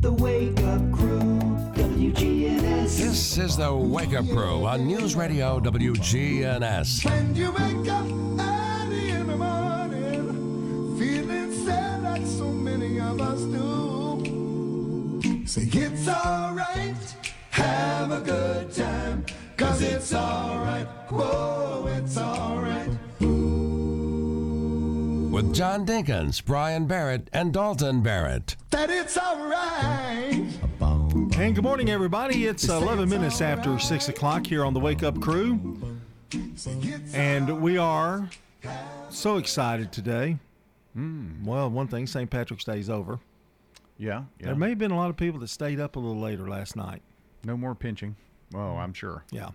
The Wake Up Crew, WGNS. This is the Wake Up Crew on News Radio WGNS. When you wake up early in the morning, feeling sad like so many of us do. Say it's alright, have a good time, cause it's alright, whoa, it's alright. With John Dinkins, Brian Barrett, and Dalton Barrett. That it's alright. And good morning, everybody. It's 11 minutes after 6 o'clock here on the Wake Up Crew. And we are so excited today. Hmm, well, one thing, St. Patrick's Day is over. Yeah, yeah. There may have been a lot of people that stayed up a little later last night. no more pinching. Oh, I'm sure. Yeah.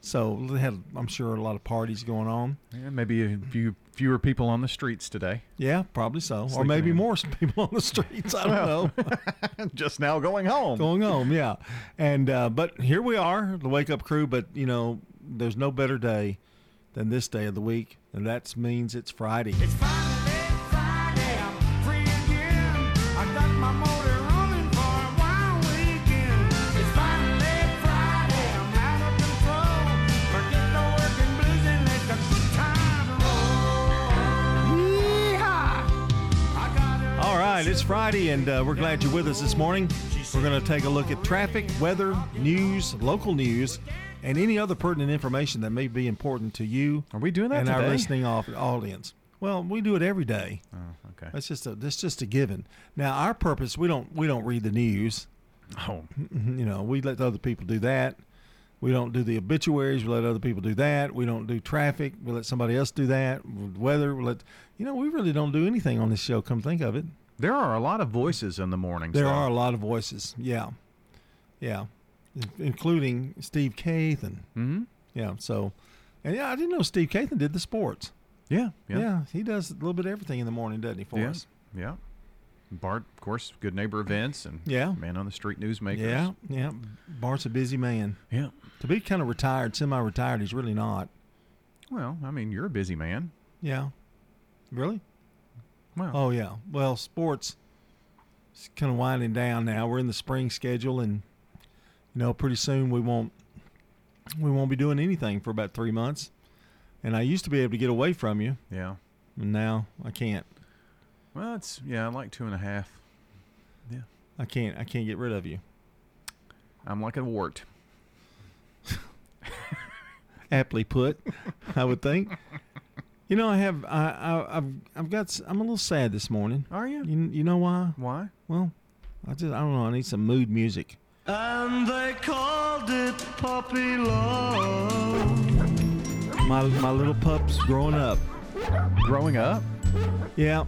So they had, I'm sure, a lot of parties going on. Yeah, maybe a few fewer people on the streets today. Yeah, probably so. or maybe in. more people on the streets. I don't know. Just now going home. going home, yeah. And uh, but here we are, the wake up crew. But you know, there's no better day than this day of the week, and that means it's Friday. It's finally right, it's Friday, and uh, we're glad you're with us this morning. We're going to take a look at traffic, weather, news, local news, and any other pertinent information that may be important to you Are we doing that and our today? listening off- audience. Well, we do it every day. Oh, okay. That's just a that's just a given. Now, our purpose we don't we don't read the news. Oh, you know, we let other people do that. We don't do the obituaries. We let other people do that. We don't do traffic. We let somebody else do that. Weather. We let you know. We really don't do anything on this show. Come think of it, there are a lot of voices in the morning. there so- are a lot of voices. Yeah, yeah, in- including Steve Kathan. Mhm. Yeah. So, and yeah, I didn't know Steve Kathan did the sports. Yeah, Yeah. yeah, he does a little bit of everything in the morning, doesn't he? For yeah, us. yeah. Bart, of course, good neighbor events and Yeah. man on the street newsmakers. Yeah, yeah. Bart's a busy man. yeah. To be kind of retired, semi-retired, he's really not. Well, I mean, you're a busy man. Yeah. Really? Well, Oh yeah. Well, sports is kind of winding down now. We're in the spring schedule, and you know, pretty soon we won't we won't be doing anything for about three months. And I used to be able to get away from you, yeah. and now I can't. Well, it's yeah, I like two and a half. Yeah, I can't. I can't get rid of you. I'm like a wart. Aptly put, I would think. You know, I have. I, I I've I've got. I'm a little sad this morning. Are you? You you know why? Why? Well, I just I don't know. I need some mood music. And they called it puppy love. My my little pups growing up. Growing up? Yeah,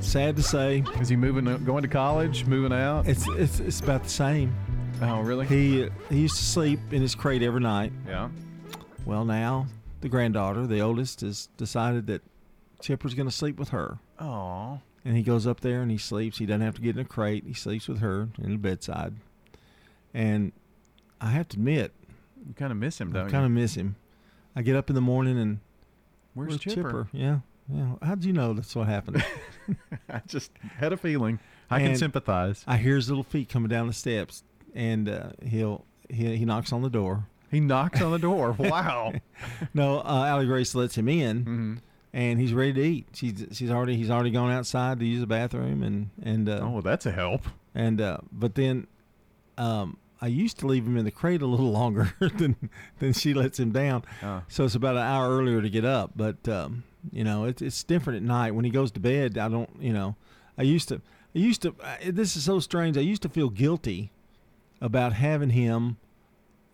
sad to say, Is he moving, uh, going to college, moving out? it's it's it's about the same. oh, really? He he used to sleep in his crate every night. yeah. Well, now the granddaughter, the oldest, has decided that Chipper's going to sleep with her, Oh, and he goes up there and he sleeps. He doesn't have to get in a crate. He sleeps with her in the bedside, and I have to admit, you kind of miss him, I don't I kind of you? miss him. I get up in the morning and Where's, Chipper? Yeah, yeah. How'd you know that's what happened? I just had a feeling. I can sympathize. I hear his little feet coming down the steps, and uh, he'll he, he knocks on the door. He knocks on the door. Wow. No, uh, Allie Grace lets him in, hmm and he's ready to eat. She's she's already he's already gone outside to use the bathroom, and and uh, Oh, well, that's a help. and uh, but then, um, I used to leave him in the crate a little longer than than she lets him down. Uh, So it's about an hour earlier to get up. But um, you know, it's it's different at night when he goes to bed. I don't, you know, I used to I used to. I- This is so strange. I used to feel guilty about having him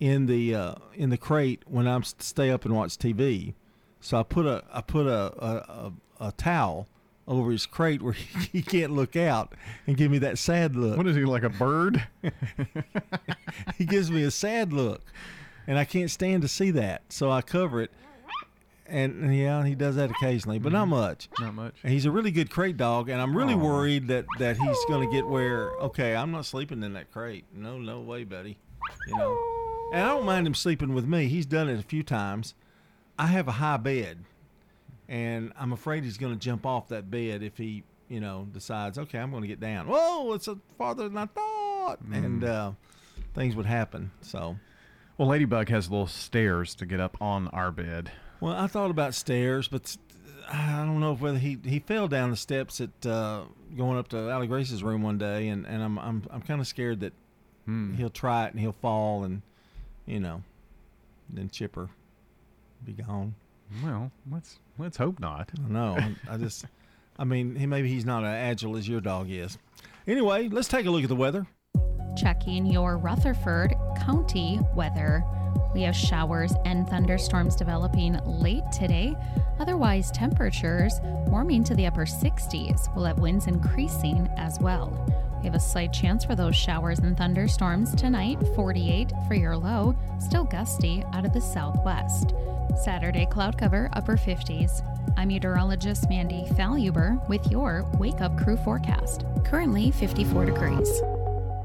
in the uh, in the crate when I'm stay up and watch TV. So I put a I put a a, a, a towel over his crate where he, can't look out and give me that sad look. what is he, like a bird? he gives me a sad look, and I can't stand to see that. So I cover it. And yeah, he does that occasionally, but not much. Not much. And he's a really good crate dog, and I'm really Aw. worried that that he's going to get where okay, I'm not sleeping in that crate. No, no way, buddy. You know, and I don't mind him sleeping with me. He's done it a few times. I have a high bed, and I'm afraid he's going to jump off that bed if he, you know, decides okay, I'm going to get down. Whoa, it's a farther than I thought. thought, and uh, things would happen. So, Well, Ladybug has little stairs to get up on our bed. well, I thought about stairs, but I don't know if whether he he fell down the steps at uh, going up to Allie Grace's room one day, and, and I'm I'm I'm kind of scared that he'll try it and he'll fall and you know, then Chipper be gone. Well, let's let's hope not. No. I just, I mean, he maybe he's not as agile as your dog is. Anyway, let's take a look at the weather. Checking your Rutherford County weather. We have showers and thunderstorms developing late today. Otherwise, temperatures warming to the upper 60s. We'll have winds increasing as well. We have a slight chance for those showers and thunderstorms tonight, 48 for your low, still gusty out of the southwest. Saturday, cloud cover, upper 50s. I'm meteorologist Mandy Faluber with your Wake Up Crew forecast. Currently 54 degrees.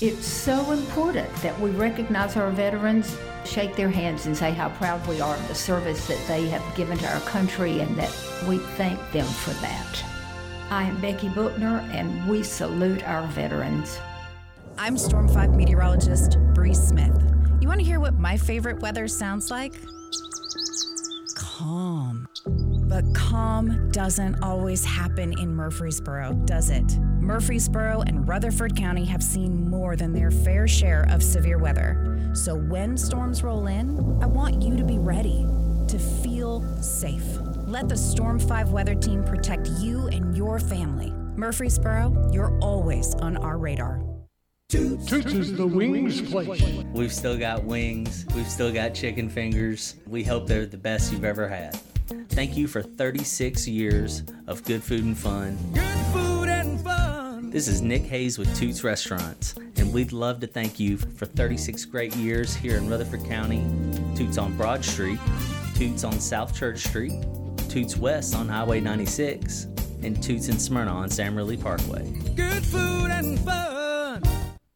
It's so important that we recognize our veterans, shake their hands, and say how proud we are of the service that they have given to our country and that we thank them for that. I am Becky Bookner, and we salute our veterans. I'm Storm 5 meteorologist Bree Smith. You want to hear what my favorite weather sounds like? Calm. But calm doesn't always happen in Murfreesboro, does it? Murfreesboro and Rutherford County have seen more than their fair share of severe weather. So when storms roll in, I want you to be ready, to feel safe. Let the Storm 5 weather team protect you and your family. Murfreesboro, you're always on our radar. Toots is the wings place. We've still got wings. We've still got chicken fingers. We hope they're the best you've ever had. Thank you for 36 years of good food and fun. Good food and fun. This is Nick Hayes with Toots Restaurants, and we'd love to thank you for 36 great years here in Rutherford County. Toots on Broad Street, Toots on South Church Street, Toots West on Highway 96, and Toots in Smyrna on Sam Ridley Parkway. Good food and fun.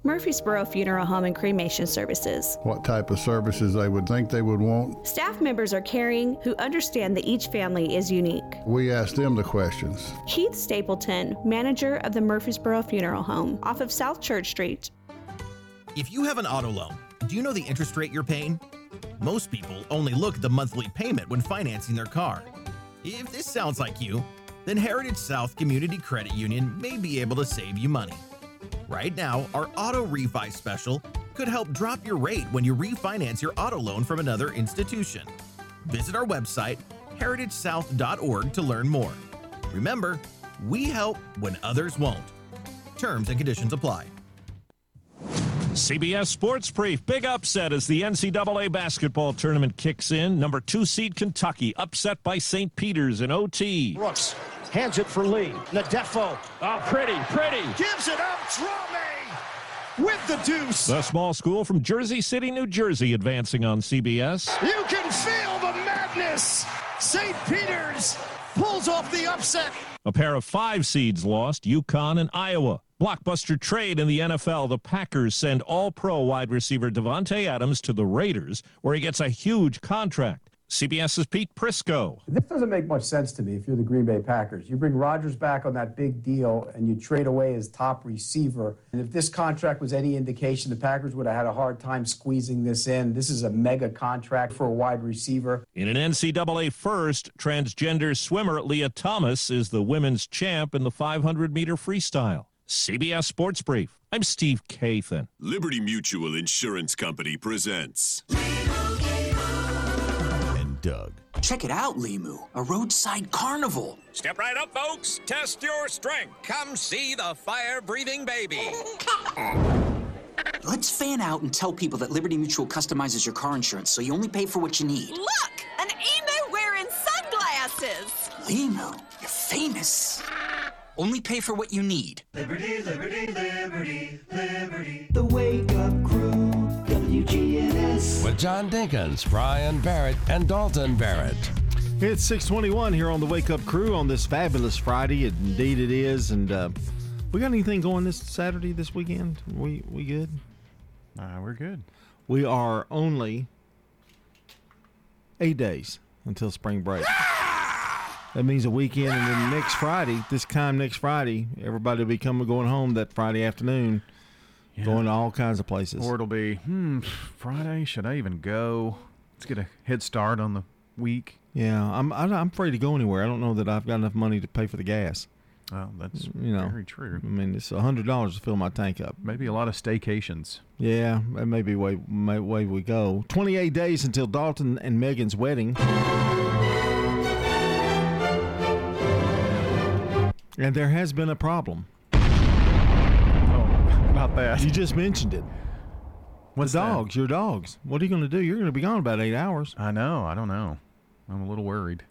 Murfreesboro Funeral Home and Cremation Services. what type of services they would think they would want. Staff members are caring who understand that each family is unique. We ask them the questions. Keith Stapleton, manager of the Murfreesboro Funeral Home, off of South Church Street. If you have an auto loan, do you know the interest rate you're paying? Most people only look at the monthly payment when financing their car. If this sounds like you, then Heritage South Community Credit Union may be able to save you money. Right now, our auto refi special could help drop your rate when you refinance your auto loan from another institution. Visit our website, heritagesouth.org, to learn more. Remember, we help when others won't. Terms and conditions apply. CBS Sports Brief. Big upset as the NCAA basketball tournament kicks in. Number two seed Kentucky upset by St. Peter's in OT. Brooks hands it for Lee. Ndefo. Oh, pretty, pretty. Gives it up. Drame with the deuce. The small school from Jersey City, New Jersey, advancing on CBS. You can feel the madness. St. Peter's pulls off the upset. A pair of five seeds lost, UConn and Iowa. Blockbuster trade in the NFL. The Packers send all pro wide receiver Davante Adams to the Raiders, where he gets a huge contract. CBS's Pete Prisco. This doesn't make much sense to me if you're the Green Bay Packers. You bring Rodgers back on that big deal and you trade away his top receiver. And if this contract was any indication, the Packers would have had a hard time squeezing this in. This is a mega contract for a wide receiver. In an NCAA first, transgender swimmer Lia Thomas is the women's champ in the 500 meter freestyle. CBS Sports Brief. I'm Steve Kathan. Liberty Mutual Insurance Company presents. And Doug. Check it out, Limu, a roadside carnival. Step right up, folks. Test your strength. Come see the fire breathing baby. Let's fan out and tell people that Liberty Mutual customizes your car insurance so you only pay for what you need. Look, an emo wearing sunglasses. Limu, you're famous. Only pay for what you need. Liberty, liberty, liberty, liberty. The Wake Up Crew, WGNS. With John Dinkins, Brian Barrett, and Dalton Barrett. It's 621 here on the Wake Up Crew on this fabulous Friday. Indeed it is. And uh, we got anything going this Saturday, this weekend? We, we good? Uh, we're good. We are only eight days until spring break. That means a weekend, and then next Friday, this time next Friday, everybody will be coming going home that Friday afternoon, going to all kinds of places. Or it'll be, hmm, Friday, should I even go? Let's get a head start on the week. Yeah, I'm I'm afraid to go anywhere. I don't know that I've got enough money to pay for the gas. Well, that's you know very true. I mean, it's a hundred dollars to fill my tank up. Maybe a lot of staycations. Yeah, that may be way may, way we go. Twenty eight days until Dalton and Megan's wedding. And there has been a problem. Oh, about that. You just mentioned it. What's the that? dogs, your dogs. What are you going to do? You're going to be gone about eight hours. I know. I don't know. I'm a little worried.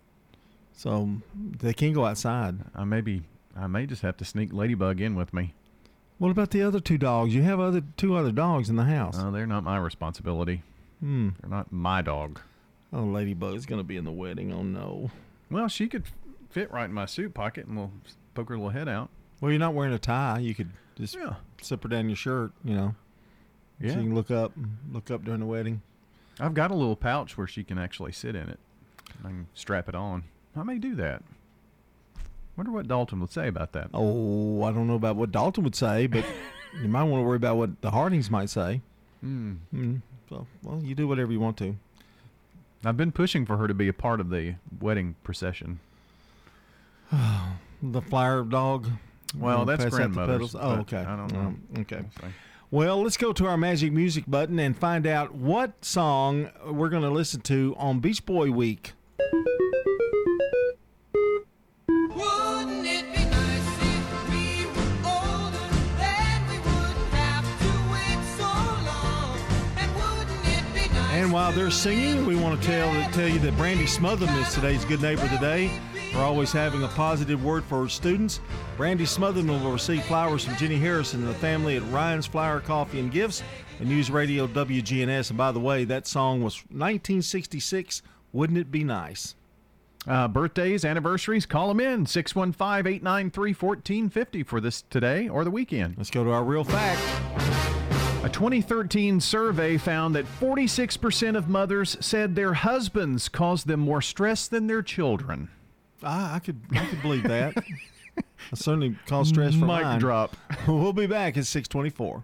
So they can't go outside. I maybe I may just have to sneak Ladybug in with me. What about the other two dogs? You have other two other dogs in the house. Uh, they're not my responsibility. Hmm. They're not my dog. Oh, Ladybug's going to be in the wedding. Oh no. Well, she could fit right in my suit pocket, and we'll poke her little head out. Well, you're not wearing a tie. You could just Yeah. slip her down your shirt. You know. Yeah. So you can look up, look up during the wedding. I've got a little pouch where she can actually sit in it. I can strap it on. I may do that. Wonder what Dalton would say about that. Oh, I don't know about what Dalton would say, but you might want to worry about what the Hardings might say. Hmm. Mm. So, well, you do whatever you want to. I've been pushing for her to be a part of the wedding procession. The flyer dog. Well, that's pass grandmother's. Oh, okay. I don't know. Um, okay. Well, let's go to our magic music button and find out what song we're going to listen to on Beach Boy Week. Wouldn't it be nice if we were older? Then we wouldn't have to wait so long. And wouldn't it be nice? And while they're singing, we want to tell tell you that Brandy Smotherman is today's good neighbor today for always having a positive word for her students. Brandy Smotherman will receive flowers from Jenny Harrison and the family at Ryan's Flower Coffee and Gifts and News Radio WGNS. And by the way, that song was 1966. Wouldn't it be nice? Uh, birthdays, anniversaries, call them in 615 893 1450 for this today or the weekend. Let's go to our real fact. A 2013 survey found that 46% of mothers said their husbands caused them more stress than their children. Ah, I could I could believe that. I certainly cause stress for Mic mine. drop. We'll be back at 624.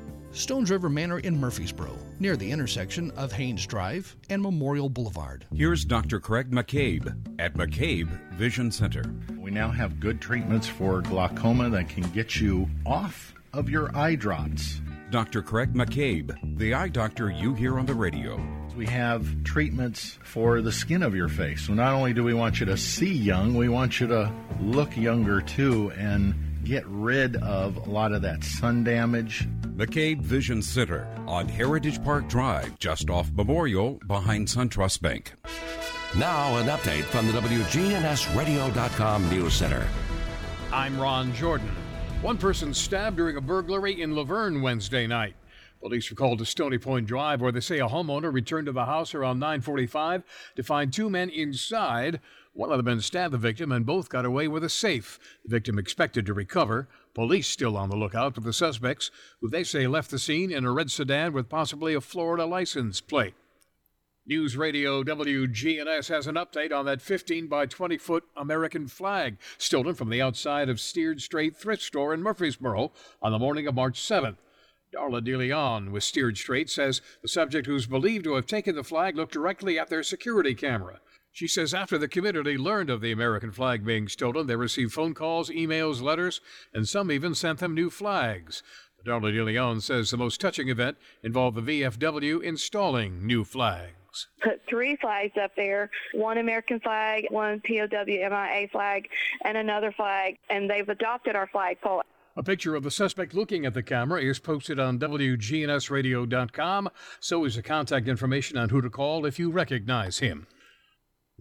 Stones River Manor in Murfreesboro, near the intersection of Haynes Drive and Memorial Boulevard. Here's Dr. Craig McCabe at McCabe Vision Center. We now have good treatments for glaucoma that can get you off of your eye drops. Dr. Craig McCabe, the eye doctor you hear on the radio. We have treatments for the skin of your face. So not only do we want you to see young, we want you to look younger too and get rid of a lot of that sun damage. McCabe Vision Center on Heritage Park Drive, just off Memorial, behind SunTrust Bank. Now, an update from the WGNSradio.com News Center. I'm Ron Jordan. One person stabbed during a burglary in La Vergne Wednesday night. Police were called to Stony Point Drive, where they say a homeowner returned to the house around 9:45 to find two men inside. One of the men stabbed the victim, and both got away with a safe. The victim expected to recover. Police still on the lookout for the suspects, who they say left the scene in a red sedan with possibly a Florida license plate. News Radio WGNS has an update on that 15 by 20 foot American flag stolen from the outside of Steered Straight Thrift Store in Murfreesboro on the morning of March 7th. Darla DeLeon with Steered Straight says the subject who's believed to have taken the flag looked directly at their security camera. She says after the community learned of the American flag being stolen, they received phone calls, emails, letters, and some even sent them new flags. Darla De Leon says the most touching event involved the VFW installing new flags. put three flags up there one American flag, one POW MIA flag, and another flag. And they've adopted our flagpole. A picture of the suspect looking at the camera is posted on WGNSradio.com. So is the contact information on who to call if you recognize him.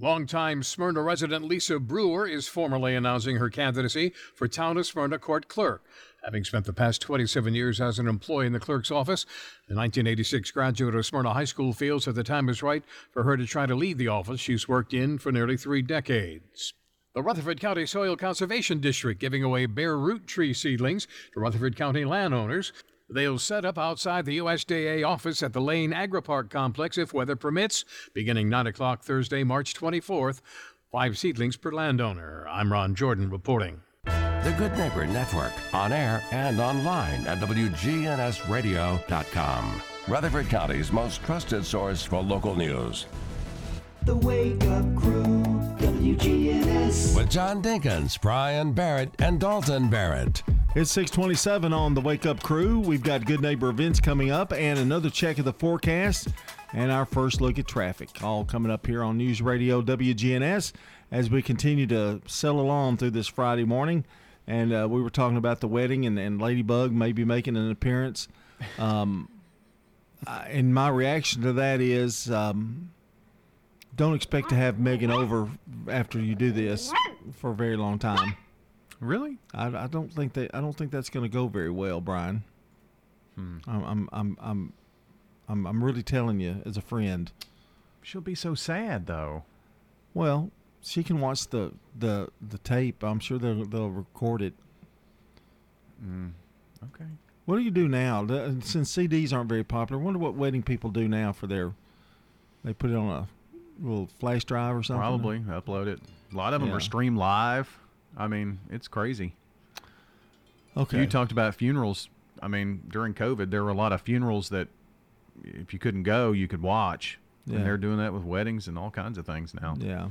Longtime Smyrna resident Lisa Brewer is formally announcing her candidacy for Town of Smyrna Court Clerk. Having spent the past 27 years as an employee in the clerk's office, the 1986 graduate of Smyrna High School feels that the time is right for her to try to leave the office she's worked in for nearly three decades. The Rutherford County Soil Conservation District giving away bare root tree seedlings to Rutherford County landowners. They'll set up outside the USDA office at the Lane Agri-Park complex if weather permits, beginning 9 o'clock Thursday, March 24th. Five seedlings per landowner. I'm Ron Jordan reporting. The Good Neighbor Network, on air and online at WGNSradio.com. Rutherford County's most trusted source for local news. The Wake Up Crew, WGNS. With John Dinkins, Brian Barrett, and Dalton Barrett. It's 627 on the Wake Up Crew. We've got good neighbor events coming up and another check of the forecast and our first look at traffic. All coming up here on News Radio WGNS as we continue to sail along through this Friday morning. And uh, we were talking about the wedding and, and Ladybug maybe making an appearance. Um, I- and my reaction to that is um, don't expect to have Megan over after you do this for a very long time. Really? I, I don't think that I don't think that's going to go very well, Brian. Hmm. I'm, I'm I'm I'm I'm I'm really telling you as a friend. She'll be so sad though. Well, she can watch the the the tape. I'm sure they'll they'll record it. Mm. Okay. What do you do now? Since CDs aren't very popular, I wonder what wedding people do now for their. They put it on a little flash drive or something. Probably upload it. A lot of them Yeah. are streamed live. I mean, it's crazy. Okay. You talked about funerals. I mean, during COVID, there were a lot of funerals that if you couldn't go, you could watch. Yeah. And they're doing that with weddings and all kinds of things now. Yeah.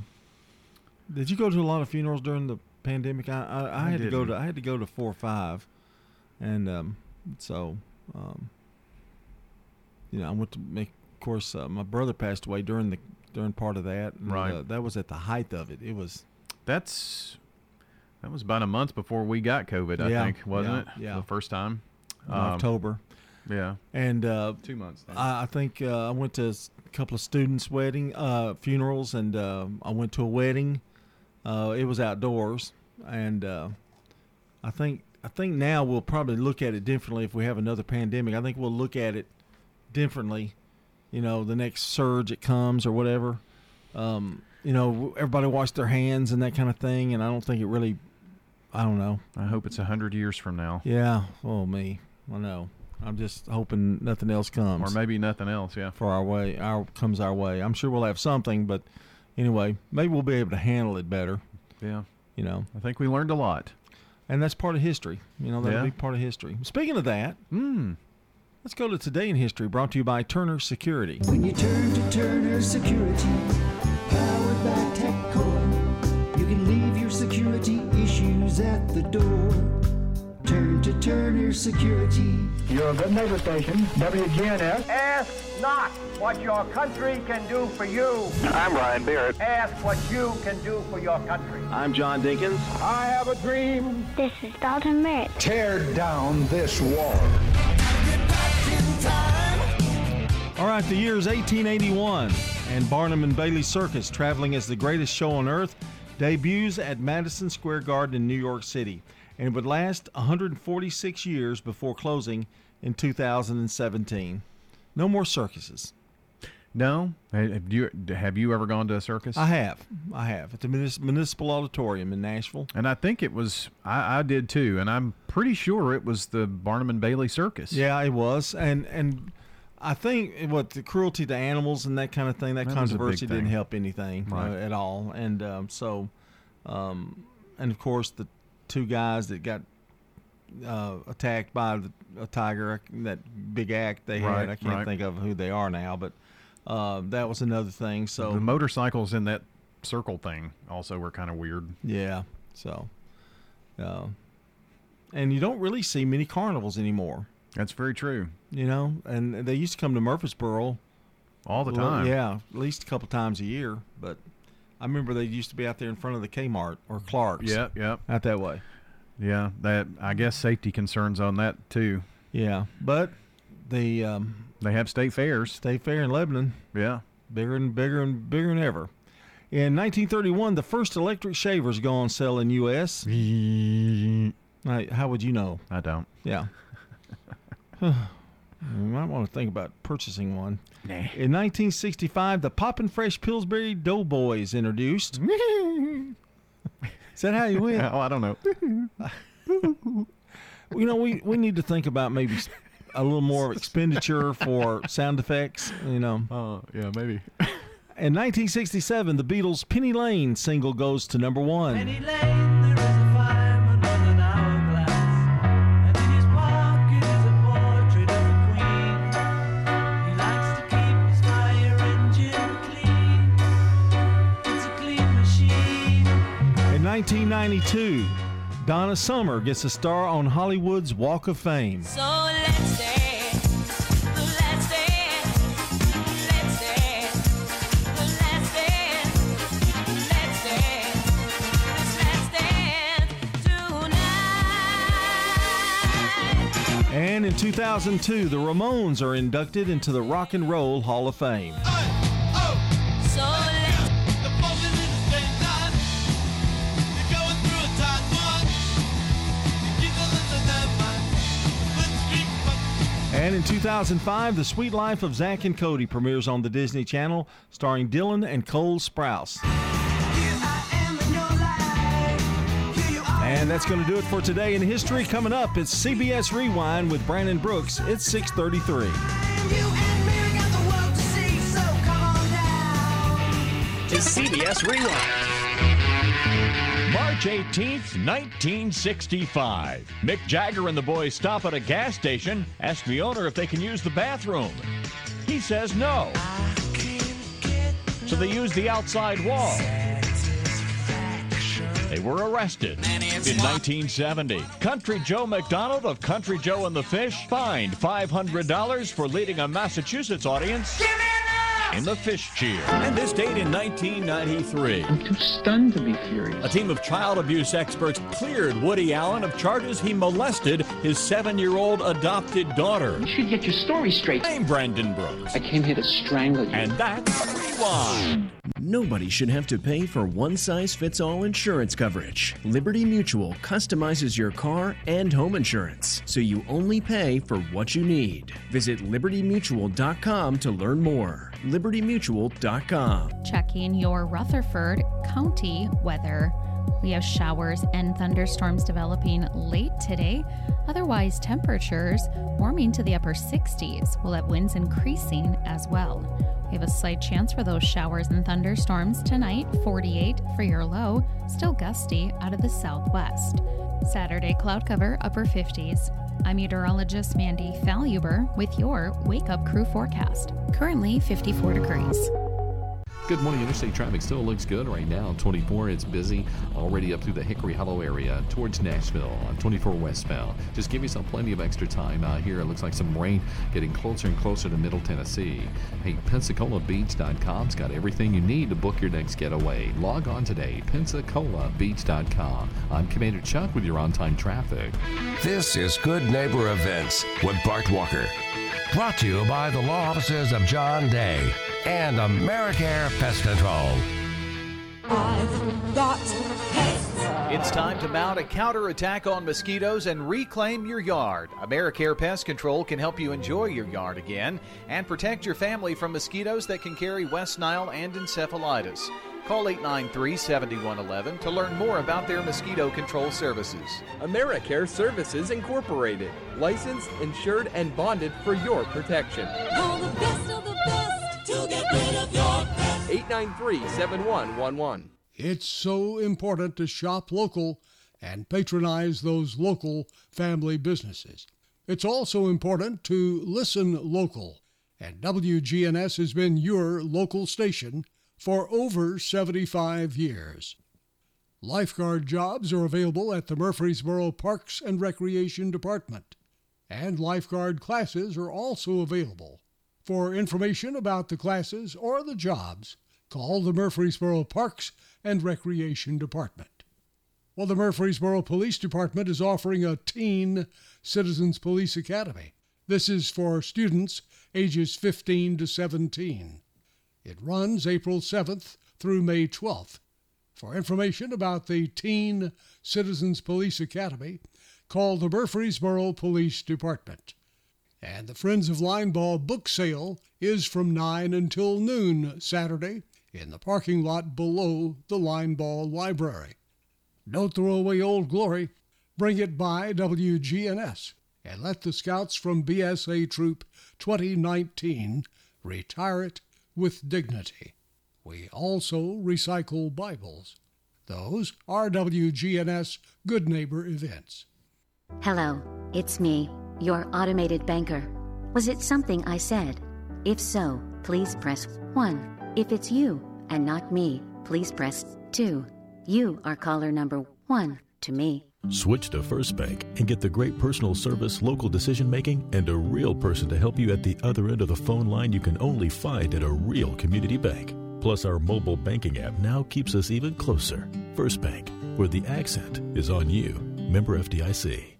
Did you go to a lot of funerals during the pandemic? I I, I, I had to go to. I had to go to four or five, and um, so um, you know I went to make. Of course, uh, my brother passed away during the during part of that. and, Right. Uh, that was at the height of it. It was. That's that was about a month before we got COVID, I Yeah, think, wasn't yeah, it? yeah. The first time. Um, October. Yeah. And uh, Two months. I, I think uh, I went to a couple of students' wedding uh, funerals, and uh, I went to a wedding. Uh, it was outdoors, and uh, I think I think now we'll probably look at it differently if we have another pandemic. I think we'll look at it differently. You know, the next surge it comes or whatever. Um, you know, everybody wash their hands and that kind of thing, and I don't think it really. I don't know. I hope it's a hundred years from now. Yeah. Oh me. I know. I'm just hoping nothing else comes. Or maybe nothing else, yeah. For our way, our comes our way. I'm sure we'll have something, but anyway, maybe we'll be able to handle it better. Yeah. You know. I think we learned a lot. And that's part of history. You know, that'll Yeah. be part of history. Speaking of that, mm. Let's go to today in history. Brought to you by Turner Security. When you turn to Turner Security, powered by TechCore, you can leave your security issues at the door. Turn to Turner Security. You're a good neighbor station, WGNS. Ask not what your country can do for you. I'm Ryan Barrett. Ask what you can do for your country. I'm John Dinkins. I have a dream. This is Dalton Merritt. Tear down this wall. All right, the year is 1881, and Barnum and Bailey Circus, traveling as the greatest show on earth, debuts at Madison Square Garden in New York City, and it would last 146 years before closing in 2017. No more circuses. No, have you have you ever gone to a circus? I have, I have at the municipal auditorium in Nashville. and I think it was I, I did too, and I'm pretty sure it was the Barnum and Bailey Circus. Yeah, it was, and and I think what the cruelty to animals and that kind of thing, that, That controversy didn't thing. help anything uh, at all, and um, so, um, and of course the two guys that got uh, attacked by the, a tiger, that big act they Right, had, I can't right. think of who they are now, but uh, that was another thing. So the motorcycles in that circle thing also were kind of weird. yeah, so, uh, and you don't really see many carnivals anymore. That's very true. You know, and they used to come to Murfreesboro all the time. Yeah, at least a couple times a year. But I remember they used to be out there in front of the Kmart or Clark's. Yep, yep. Out that way. Yeah, that I guess safety concerns on that too. Yeah, but the um, they have state fairs. State fair in Lebanon. Yeah, bigger and bigger and bigger than ever. In 1931, the first electric shavers go on sale in U.S. How would you know? I don't. Yeah. You might want to think about purchasing one. Nah. In 1965, the Poppin' Fresh Pillsbury Doughboys introduced. Is that how you went? Oh, I don't know. you know, we, we need to think about maybe a little more expenditure for sound effects. You know. Oh, yeah, maybe. In 1967, the Beatles' Penny Lane single goes to number one. 1992, Donna Summer gets a star on Hollywood's Walk of Fame. So let's dance, let's let's. And in 2002, the Ramones are inducted into the Rock and Roll Hall of Fame. So And in 2005, The Suite Life of Zack and Cody premieres on the Disney Channel, starring Dylan and Cole Sprouse. And that's going to do it for today in history. Coming up, it's CBS Rewind with Brandon Brooks. It's 633. to CBS Rewind. March 18th, 1965. Mick Jagger and the boys stop at a gas station, ask the owner if they can use the bathroom. He says no. So they use the outside wall. They were arrested. In 1970, Country Joe McDonald of Country Joe and the Fish fined $500 for leading a Massachusetts audience in the fish cheer. And this date in 1993. I'm too stunned to be furious. A team of child abuse experts cleared Woody Allen of charges he molested his seven-year-old adopted daughter. You should get your story straight. I'm Brandon Brooks. I came here to strangle you. And that's Rewind. Nobody should have to pay for one size fits all insurance coverage. Liberty Mutual customizes your car and home insurance, so you only pay for what you need. Visit libertymutual.com to learn more. libertymutual.com. Checking your Rutherford County weather. We have showers and thunderstorms developing late today. Otherwise, temperatures warming to the upper 60s. We'll have winds increasing as well. We have a slight chance for those showers and thunderstorms tonight, 48 for your low, still gusty out of the southwest. Saturday, cloud cover, upper 50s. I'm meteorologist Mandy Faluber with your Wake Up Crew forecast. Currently 54 degrees. Good morning. Interstate traffic still looks good right now. 24, it's busy already up through the Hickory Hollow area towards Nashville on 24 westbound. Just give yourself plenty of extra time out here. It looks like some rain getting closer and closer to Middle Tennessee. Hey, PensacolaBeach.com's got everything you need to book your next getaway. Log on today, PensacolaBeach.com. I'm Commander Chuck with your on time traffic. This is Good Neighbor Events with Bart Walker. Brought to you by the law offices of John Day and Americare Pest Control. I've got pests. It's time to mount a counterattack on mosquitoes and reclaim your yard. AmeriCare Pest Control can help you enjoy your yard again and protect your family from mosquitoes that can carry West Nile and encephalitis. Call 893 7111 to learn more about their mosquito control services. AmeriCare Services Incorporated, licensed, insured, and bonded for your protection. 893 7111. It's so important to shop local and patronize those local family businesses. It's also important to listen local, and WGNS has been your local station for over 75 years. Lifeguard jobs are available at the Murfreesboro Parks and Recreation Department. and lifeguard classes are also available. For information about the classes or the jobs, call the Murfreesboro Parks and Recreation Department. Well, the Murfreesboro Police Department is offering a teen Citizens Police Academy. This is for students ages 15 to 17. It runs April 7th through May 12th. For information about the Teen Citizens Police Academy, call the Murfreesboro Police Department. And the Friends of Linebaugh book sale is from 9 until noon Saturday in the parking lot below the Linebaugh Library. Don't throw away old glory. Bring it by WGNS and let the scouts from BSA Troop 2019 retire it with dignity. We also recycle Bibles. Those are WGNS Good Neighbor events. Hello, it's me, your automated banker. Was it something I said? If so, please press 1. If it's you and not me, please press 2. You are caller number 1 to me. Switch to First Bank and get the great personal service, local decision making, and a real person to help you at the other end of the phone line you can only find at a real community bank. Plus, our mobile banking app now keeps us even closer. First Bank, where the accent is on you. Member FDIC.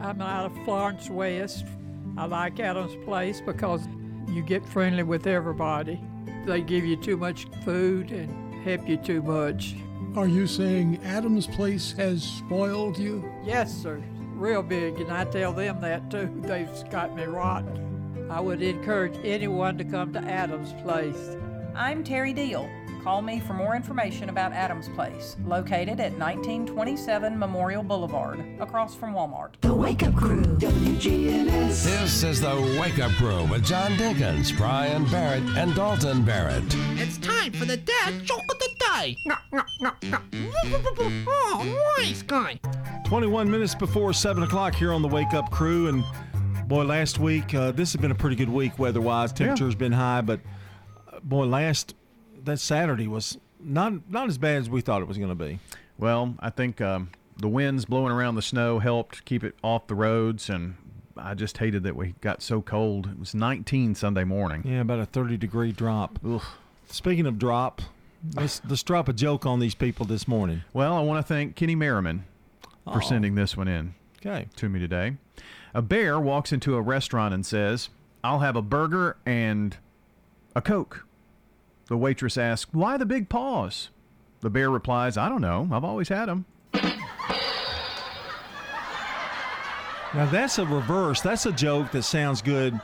I'm out of Florence West. I like Adams Place because you get friendly with everybody. They give you too much food and help you too much. Are you saying Adams Place has spoiled you? Yes, sir. Real big, and I tell them that too. They've got me rotten. I would encourage anyone to come to Adams Place. I'm Terry Deal. Call me for more information about Adams Place, located at 1927 Memorial Boulevard, across from Walmart. The Wake Up Crew, WGNS. This is the Wake Up Crew with John Dinkins, Brian Barrett, and Dalton Barrett. It's time for the dad joke of the day. Oh, nice guy. 21 minutes before 7 o'clock here on the Wake Up Crew. And boy, last week, uh, this has been a pretty good week weather wise. Temperature's been high, but uh, boy, last that Saturday was not not as bad as we thought it was going to be. Well, I think um, the winds blowing around the snow helped keep it off the roads, and I just hated that we got so cold. It was 19 Sunday morning. Yeah, about a 30 degree drop. Ugh. Speaking of drop, let's, let's drop a joke on these people this morning. Well, I want to thank Kenny Merriman for Oh. sending this one in Okay. to me today. A bear walks into a restaurant and says, I'll have a burger and a Coke. The waitress asks, Why the big paws? The bear replies, I don't know. I've always had them. Now that's a reverse. That's a joke that sounds good,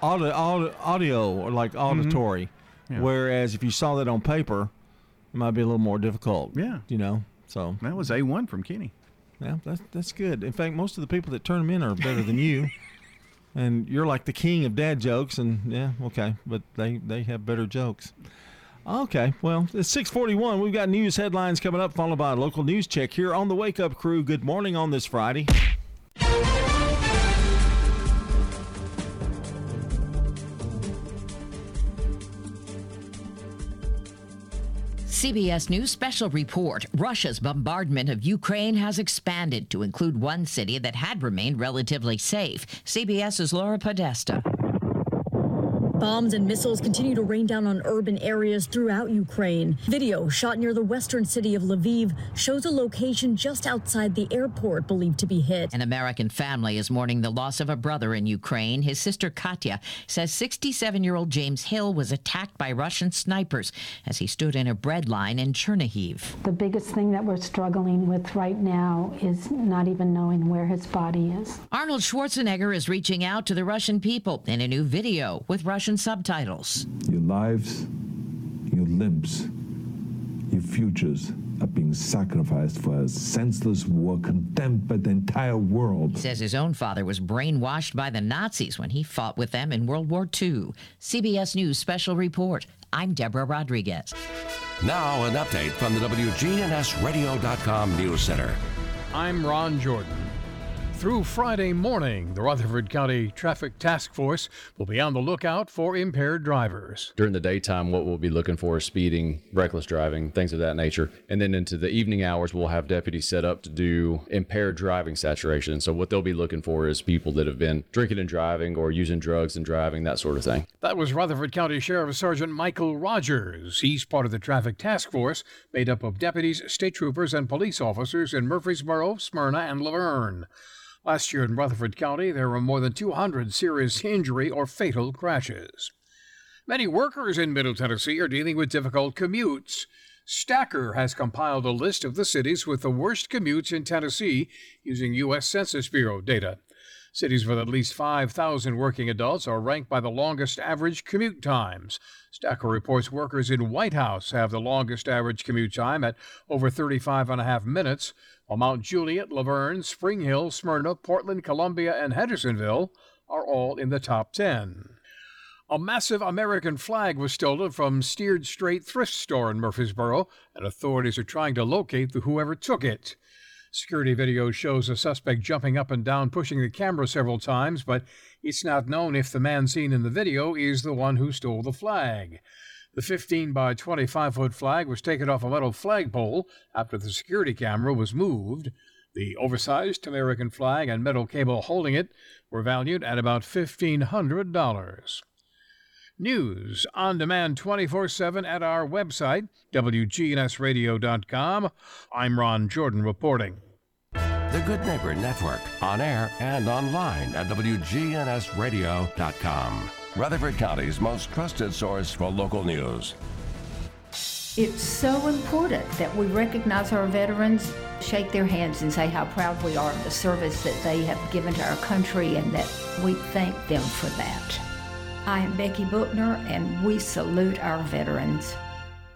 audio, audio, or like mm-hmm. auditory. Yeah. Whereas if you saw that on paper, it might be a little more difficult. Yeah. You know. So that was a one from Kenny. Yeah, that's that's good. In fact, most of the people that turn them in are better than you. And you're like the king of dad jokes, and yeah, okay, but they they have better jokes. Okay, well, it's 641. We've got news headlines coming up, followed by a local news check here on the Wake Up Crew. Good morning on this Friday. CBS News special report Russia's bombardment of Ukraine has expanded to include one city that had remained relatively safe. CBS's Laura Podesta. Bombs and missiles continue to rain down on urban areas throughout Ukraine. Video shot near the western city of Lviv shows a location just outside the airport believed to be hit. An American family is mourning the loss of a brother in Ukraine. His sister Katya says 67 year old James Hill was attacked by Russian snipers as he stood in a bread line in Chernihiv. The biggest thing that we're struggling with right now is not even knowing where his body is. Arnold Schwarzenegger is reaching out to the Russian people in a new video with Russian subtitles. Your lives, your limbs, your futures are being sacrificed for a senseless war condemned by the entire world. He says his own father was brainwashed by the Nazis when he fought with them in World War II. CBS News Special Report. I'm Deborah Rodriguez. Now, an update from the WGNSradio.com News Center. I'm Ron Jordan. Through Friday morning, the Rutherford County Traffic Task Force will be on the lookout for impaired drivers. During the daytime, what we'll be looking for is speeding, reckless driving, things of that nature. And then into the evening hours, we'll have deputies set up to do impaired driving saturation. So, what they'll be looking for is people that have been drinking and driving or using drugs and driving, that sort of thing. That was Rutherford County Sheriff Sergeant Michael Rogers. He's part of the Traffic Task Force, made up of deputies, state troopers, and police officers in Murfreesboro, Smyrna, and La Vergne. Last year in Rutherford County, there were more than 200 serious injury or fatal crashes. Many workers in Middle Tennessee are dealing with difficult commutes. Stacker has compiled a list of the cities with the worst commutes in Tennessee using U.S. Census Bureau data. Cities with at least 5,000 working adults are ranked by the longest average commute times. Stacker reports workers in White House have the longest average commute time at over 35 and a half minutes, while Mount Juliet, La Vergne, Spring Hill, Smyrna, Portland, Columbia, and Hendersonville are all in the top 10. A massive American flag was stolen from Steered Straight thrift store in Murfreesboro, and authorities are trying to locate the whoever took it. Security video shows a suspect jumping up and down, pushing the camera several times, but it's not known if the man seen in the video is the one who stole the flag. The 15 by 25 foot flag was taken off a metal flagpole after the security camera was moved. The oversized American flag and metal cable holding it were valued at about $1,500. News on demand 24 7 at our website, WGNSradio.com. I'm Ron Jordan reporting. The Good Neighbor Network, on air and online at WGNSradio.com. Rutherford County's most trusted source for local news. It's so important that we recognize our veterans, shake their hands, and say how proud we are of the service that they have given to our country and that we thank them for that. I am Becky Bookner, and we salute our veterans.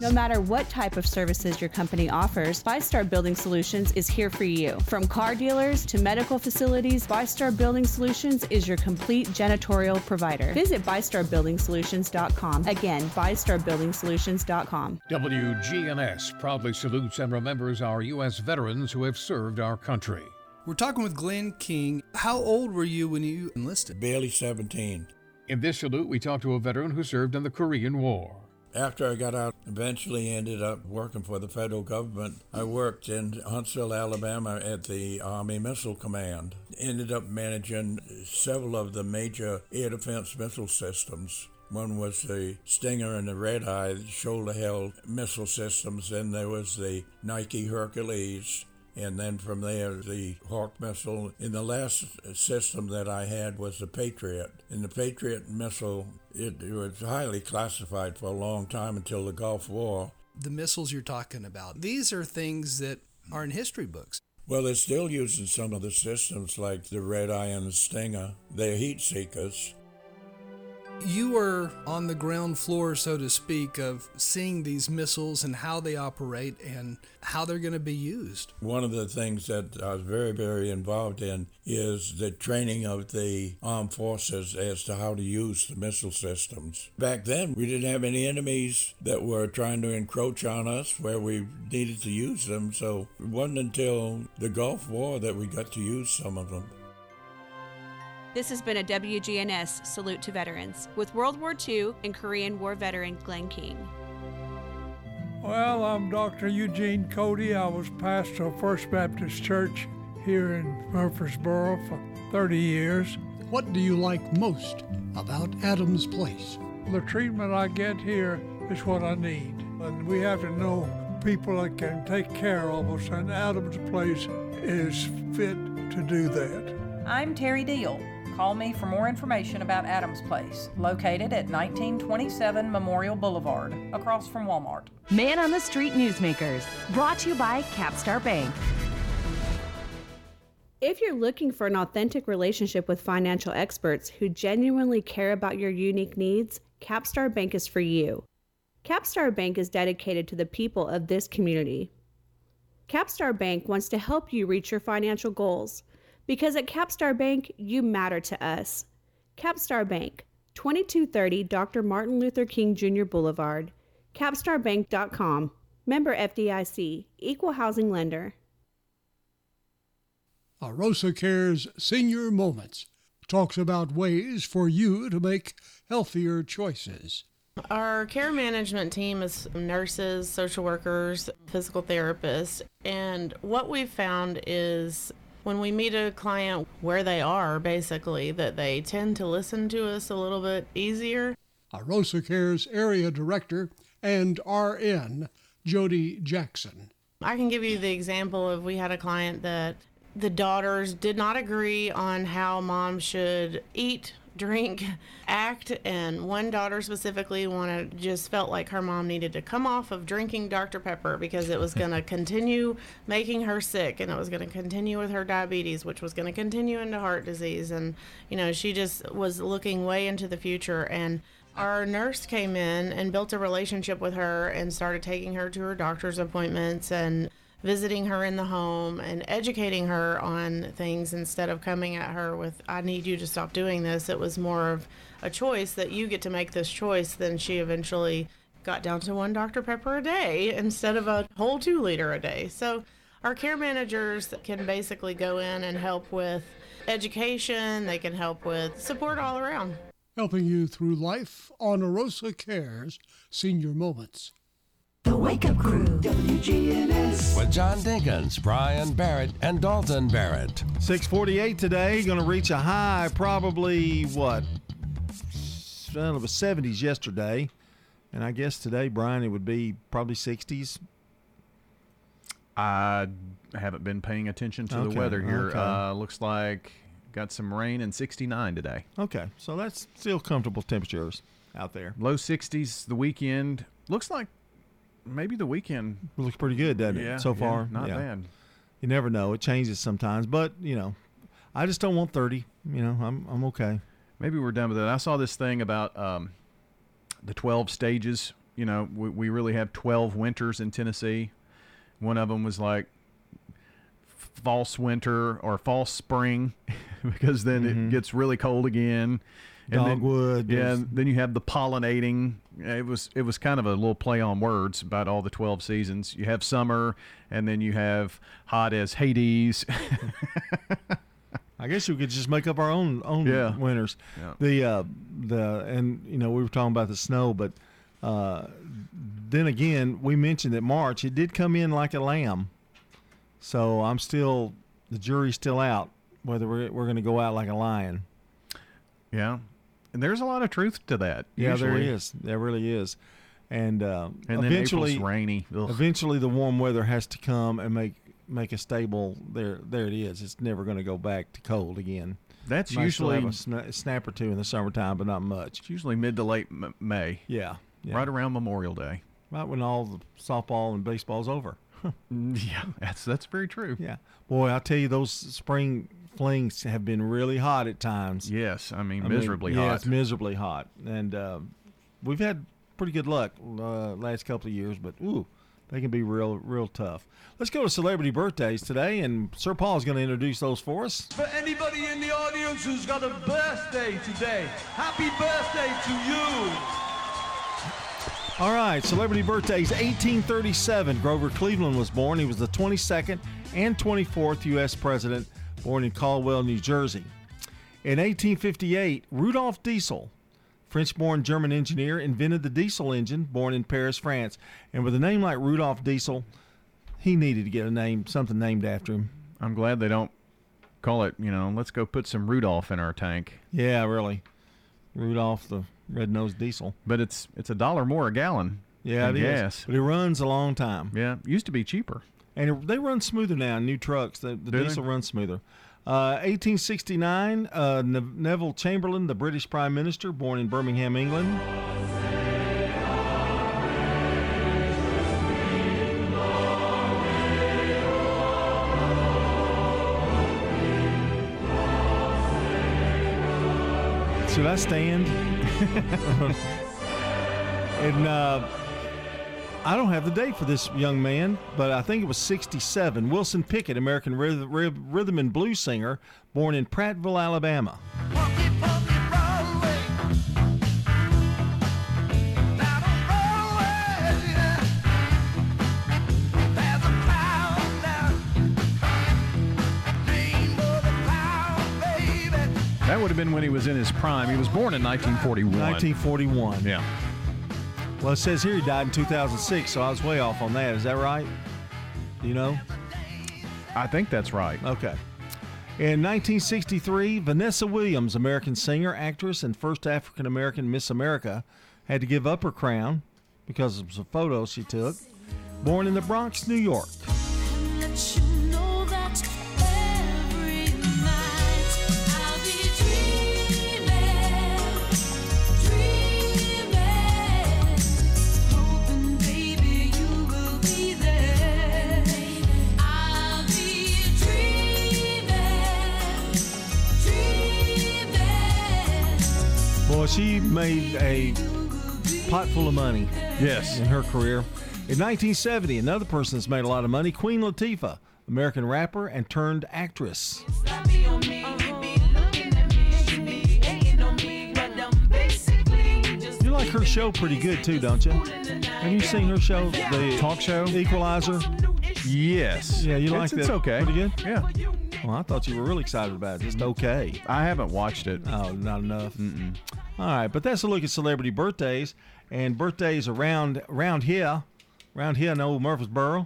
No matter what type of services your company offers, ViStar Building Solutions is here for you. From car dealers to medical facilities, ViStar Building Solutions is your complete janitorial provider. Visit ViStarBuildingSolutions.com. Again, ViStarBuildingSolutions.com. WGNS proudly salutes and remembers our U.S. veterans who have served our country. We're talking with Glenn King. How old were you when you enlisted? Barely 17. In this salute, we talk to a veteran who served in the Korean War. After I got out, eventually ended up working for the federal government. I worked in Huntsville, Alabama at the Army Missile Command. Ended up managing several of the major air defense missile systems. One was the Stinger and the Red Eye shoulder held missile systems. Then there was the Nike Hercules, and then from there the Hawk missile. And the last system that I had was the Patriot. And the Patriot missile, it, it was highly classified for a long time until the Gulf War. The missiles you're talking about, these are things that are in history books. Well, they're still using some of the systems like the Red Eye and the Stinger. They're heat seekers. You were on the ground floor, so to speak, of seeing these missiles and how they operate and how they're going to be used. One of the things that I was very, very involved in is the training of the armed forces as to how to use the missile systems. Back then, we didn't have any enemies that were trying to encroach on us where we needed to use them, so it wasn't until the Gulf War that we got to use some of them. This has been a WGNS Salute to Veterans with World War II and Korean War veteran Glenn King. Well, I'm Dr. Eugene Cody. I was pastor of First Baptist Church here in Murfreesboro for 30 years. What do you like most about Adams Place? The treatment I get here is what I need. And we have to know people that can take care of us, and Adams Place is fit to do that. I'm Terry Deal. Call me for more information about Adams Place, located at 1927 Memorial Boulevard, across from Walmart. Man on the Street Newsmakers, brought to you by Capstar Bank. If you're looking for an authentic relationship with financial experts who genuinely care about your unique needs, Capstar Bank is for you. Capstar Bank is dedicated to the people of this community. Capstar Bank wants to help you reach your financial goals because at Capstar Bank, you matter to us. Capstar Bank, 2230 Dr. Martin Luther King Jr. Boulevard, capstarbank.com. Member FDIC, Equal Housing Lender. Arosa Cares Senior Moments talks about ways for you to make healthier choices. Our care management team is nurses, social workers, physical therapists, and what we've found is when we meet a client where they are, basically, that they tend to listen to us a little bit easier. Arosa Cares Area Director and RN Jody Jackson. I can give you the example of we had a client that the daughters did not agree on how mom should eat drink act and one daughter specifically wanted just felt like her mom needed to come off of drinking dr pepper because it was going to continue making her sick and it was going to continue with her diabetes which was going to continue into heart disease. And you know she just was looking way into the future. And our nurse came in and built a relationship with her and started taking her to her doctor's appointments. And visiting her in the home and educating her on things instead of coming at her with i need you to stop doing this. It was more of a choice that you get to make this choice then she eventually got down to one dr pepper a day instead of a whole two liter a day. So our care managers can basically go in and help with education. They can help with support all around. Helping you through life on Arosa Cares Senior Moments. The Wake Up Crew, WGNS. With John Dinkins, Brian Barrett, and Dalton Barrett. 648 today, going to reach a high probably, what, well, it was 70s yesterday. And I guess today, Brian, it would be probably 60s. I haven't been paying attention to Okay, the weather here. okay. Uh, looks like got some rain and 69 today. Okay, so that's still comfortable temperatures out there. Low 60s the weekend. Looks like maybe the weekend looks pretty good, doesn't Yeah, it? So yeah, far, not Yeah. bad. You never know; it changes sometimes. But you know, I just don't want thirty. You know, I'm I'm okay. Maybe we're done with that. I saw this thing about um, the 12 stages. You know, we, we really have 12 winters in Tennessee. One of them was like false winter or false spring because then Mhm. it gets really cold again. And then- Dogwood, yeah. and Then you have the pollinating. It was it was kind of a little play on words about all the 12 seasons. You have summer, and then you have hot as Hades. I guess we could just make up our own own Yeah. winters. Yeah. The uh, the and you know we were talking about the snow, but uh, then again we mentioned that March it did come in like a lamb. So I'm still the jury's still out whether we're we're going to go out like a lion. Yeah, and there's a lot of truth to that. Yeah, there is. There really is. And uh, And eventually, rainy. Ugh. eventually the warm weather has to come and make make a stable. There, there it is. It's never going to go back to cold again. That's Might still have usually- a sna- snap or two in the summertime, but not much. It's usually mid to late M- May. Yeah, yeah. right around Memorial Day. Right when all the softball and baseball's over. yeah, that's that's very true. Yeah, boy, I tell you, those spring flings have been really hot at times. Yes, I mean miserably yeah, hot. it's miserably hot, and uh, we've had pretty good luck uh, last couple of years, but ooh, they can be real, real tough. Let's go to celebrity birthdays today, and Sir Paul is going to introduce those for us. For anybody in the audience who's got a birthday today, happy birthday to you. All right, celebrity birthdays 1837. Grover Cleveland was born. He was the 22nd and 24th U.S. president, born in Caldwell, New Jersey. In 1858, Rudolf Diesel, French born German engineer, invented the diesel engine, born in Paris, France. And with a name like Rudolf Diesel, he needed to get a name, something named after him. I'm glad they don't call it. You know, let's go put some Rudolph in our tank. Yeah, really. Rudolph the red nose diesel. But it's it's a dollar more a gallon. Yeah, it is. gas. But it runs a long time. Yeah, used to be cheaper. And they run smoother now new trucks. The, the Do they? diesel runs smoother. Uh, 1869, uh, Ne- Neville Chamberlain, the British Prime Minister, born in Birmingham, England. Should I stand? and uh, I don't have the date for this young man, but I think it was 67. Wilson Pickett, American ryth- rhythm and blues singer, born in Prattville, Alabama. That would have been when he was in his prime. He was born in 1941. 1941. Yeah. Well, it says here he died in 2006, so I was way off on that. Is that right? You know? I think that's right. Okay. In 1963, Vanessa Williams, American singer, actress, and first African American Miss America, had to give up her crown because of some photos she took. Born in the Bronx, New York. Boy, she made a pot full of money. Yes. In her career. In 1970, another person that's made a lot of money, Queen Latifah, American rapper and turned actress. You like her show pretty good too, don't you? Have you seen her show, the talk show, Equalizer? Yes. Yeah, you It's- like that? it's okay. Pretty good. Yeah. Well, I thought you were really excited about it. Just okay. I haven't watched it. Oh, not enough. All right, but that's a look at celebrity birthdays and birthdays around around here, around here in old Murfreesboro.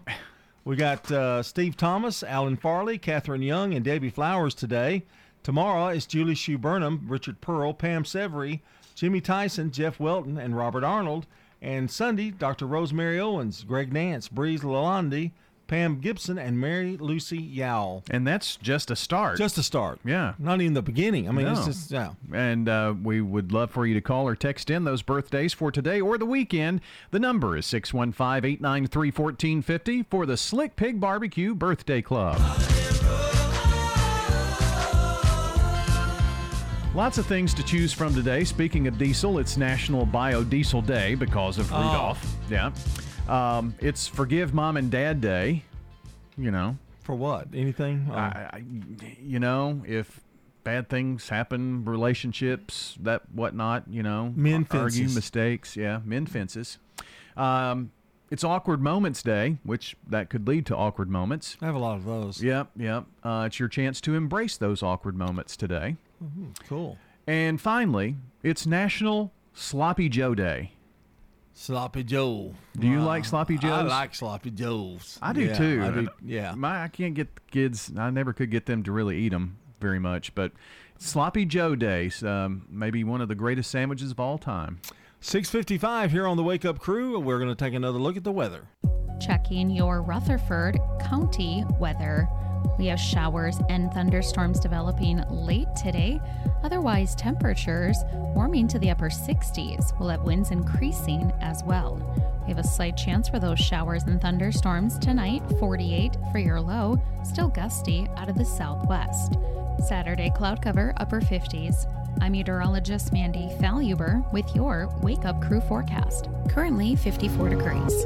We got uh, Steve Thomas, Alan Farley, Catherine Young, and Debbie Flowers today. Tomorrow is Julie Shue Burnham, Richard Pearl, Pam Severy, Jimmy Tyson, Jeff Welton, and Robert Arnold. And Sunday, Dr. Rosemary Owens, Greg Nance, Breeze Lalonde, Pam Gibson, and Mary Lucy Yowell. And that's just a start. Just a start. Yeah. Not even the beginning. I mean, it's No. just, yeah. And uh, we would love for you to call or text in those birthdays for today or the weekend. The number is 615 893 1450 for the Slick Pig Barbecue Birthday Club. Lots of things to choose from today. Speaking of diesel, it's National Biodiesel Day because of Oh. Rudolph. Yeah. Um, it's Forgive Mom and Dad Day. You know. For what? Anything? Oh. I, I, you know, if bad things happen, relationships, that whatnot, you know, men ar- argue mistakes, yeah, men fences. Um, it's Awkward Moments Day, which that could lead to awkward moments. I have a lot of those. Yep, yep. Uh, it's your chance to embrace those awkward moments today. Mhm, Cool. And finally, it's National Sloppy Joe Day. Sloppy Joe. Do you Wow. like sloppy joes? I like sloppy joes. I do Yeah, too. I do. Yeah. My, I can't get the kids. I never could get them to really eat them very much. But Sloppy Joe Days, um, maybe one of the greatest sandwiches of all time. 655 here on the Wake Up Crew. And we're going to take another look at the weather. Checking your Rutherford County weather. We have showers and thunderstorms developing late today. Otherwise, temperatures warming to the upper 60s. We'll have winds increasing as well. We have a slight chance for those showers and thunderstorms tonight, 48 for your low, still gusty out of the southwest. Saturday, cloud cover, upper 50s. I'm meteorologist Mandy Faluber with your Wake Up Crew forecast. Currently 54 degrees.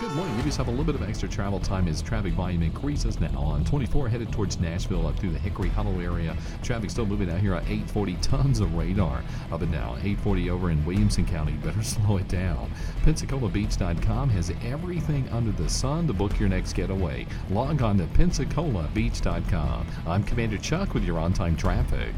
Good morning. We just have a little bit of extra travel time as traffic volume increases now on 24 headed towards Nashville up through the Hickory Hollow area. Traffic still moving out here at 840 tons of radar up and down. 840 over in Williamson County. Better slow it down. PensacolaBeach.com has everything under the sun to book your next getaway. Log on to PensacolaBeach.com. I'm Commander Chuck with your on time traffic.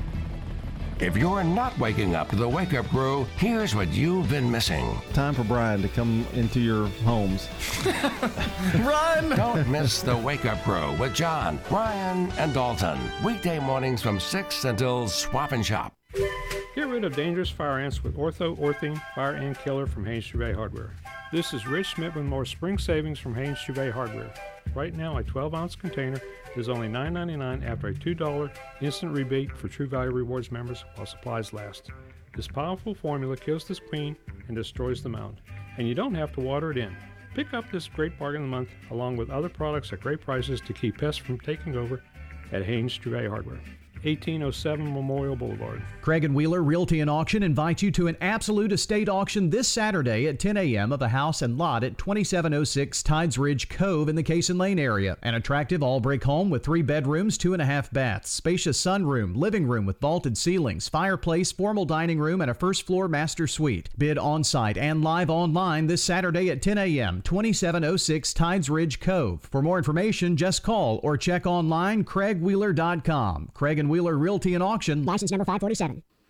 If you're not waking up to the Wake Up Crew, here's what you've been missing. Time for Brian to come into your homes. Run! Don't miss the Wake Up Crew with John, Brian, and Dalton. Weekday mornings from 6 until Swap and Shop. Get rid of dangerous fire ants with Ortho Orthene Fire Ant Killer from Haynes Chevrolet Hardware. This is Rich Schmidt with more spring savings from Haynes Chevrolet Hardware. Right now, a 12 ounce container is only $9.99 after a $2 instant rebate for True Value Rewards members while supplies last. This powerful formula kills this queen and destroys the mound, and you don't have to water it in. Pick up this great bargain of the month along with other products at great prices to keep pests from taking over at Haynes Chevrolet Hardware. 1807 Memorial Boulevard. Craig and Wheeler Realty and Auction invite you to an absolute estate auction this Saturday at 10 a.m. of a house and lot at 2706 Tides Ridge Cove in the Cason Lane area. An attractive all brick home with three bedrooms, two and a half baths, spacious sunroom, living room with vaulted ceilings, fireplace, formal dining room, and a first floor master suite. Bid on site and live online this Saturday at 10 a.m. 2706 Tides Ridge Cove. For more information, just call or check online craigwheeler.com. Craig and Wheeler Realty and Auction, license number 547.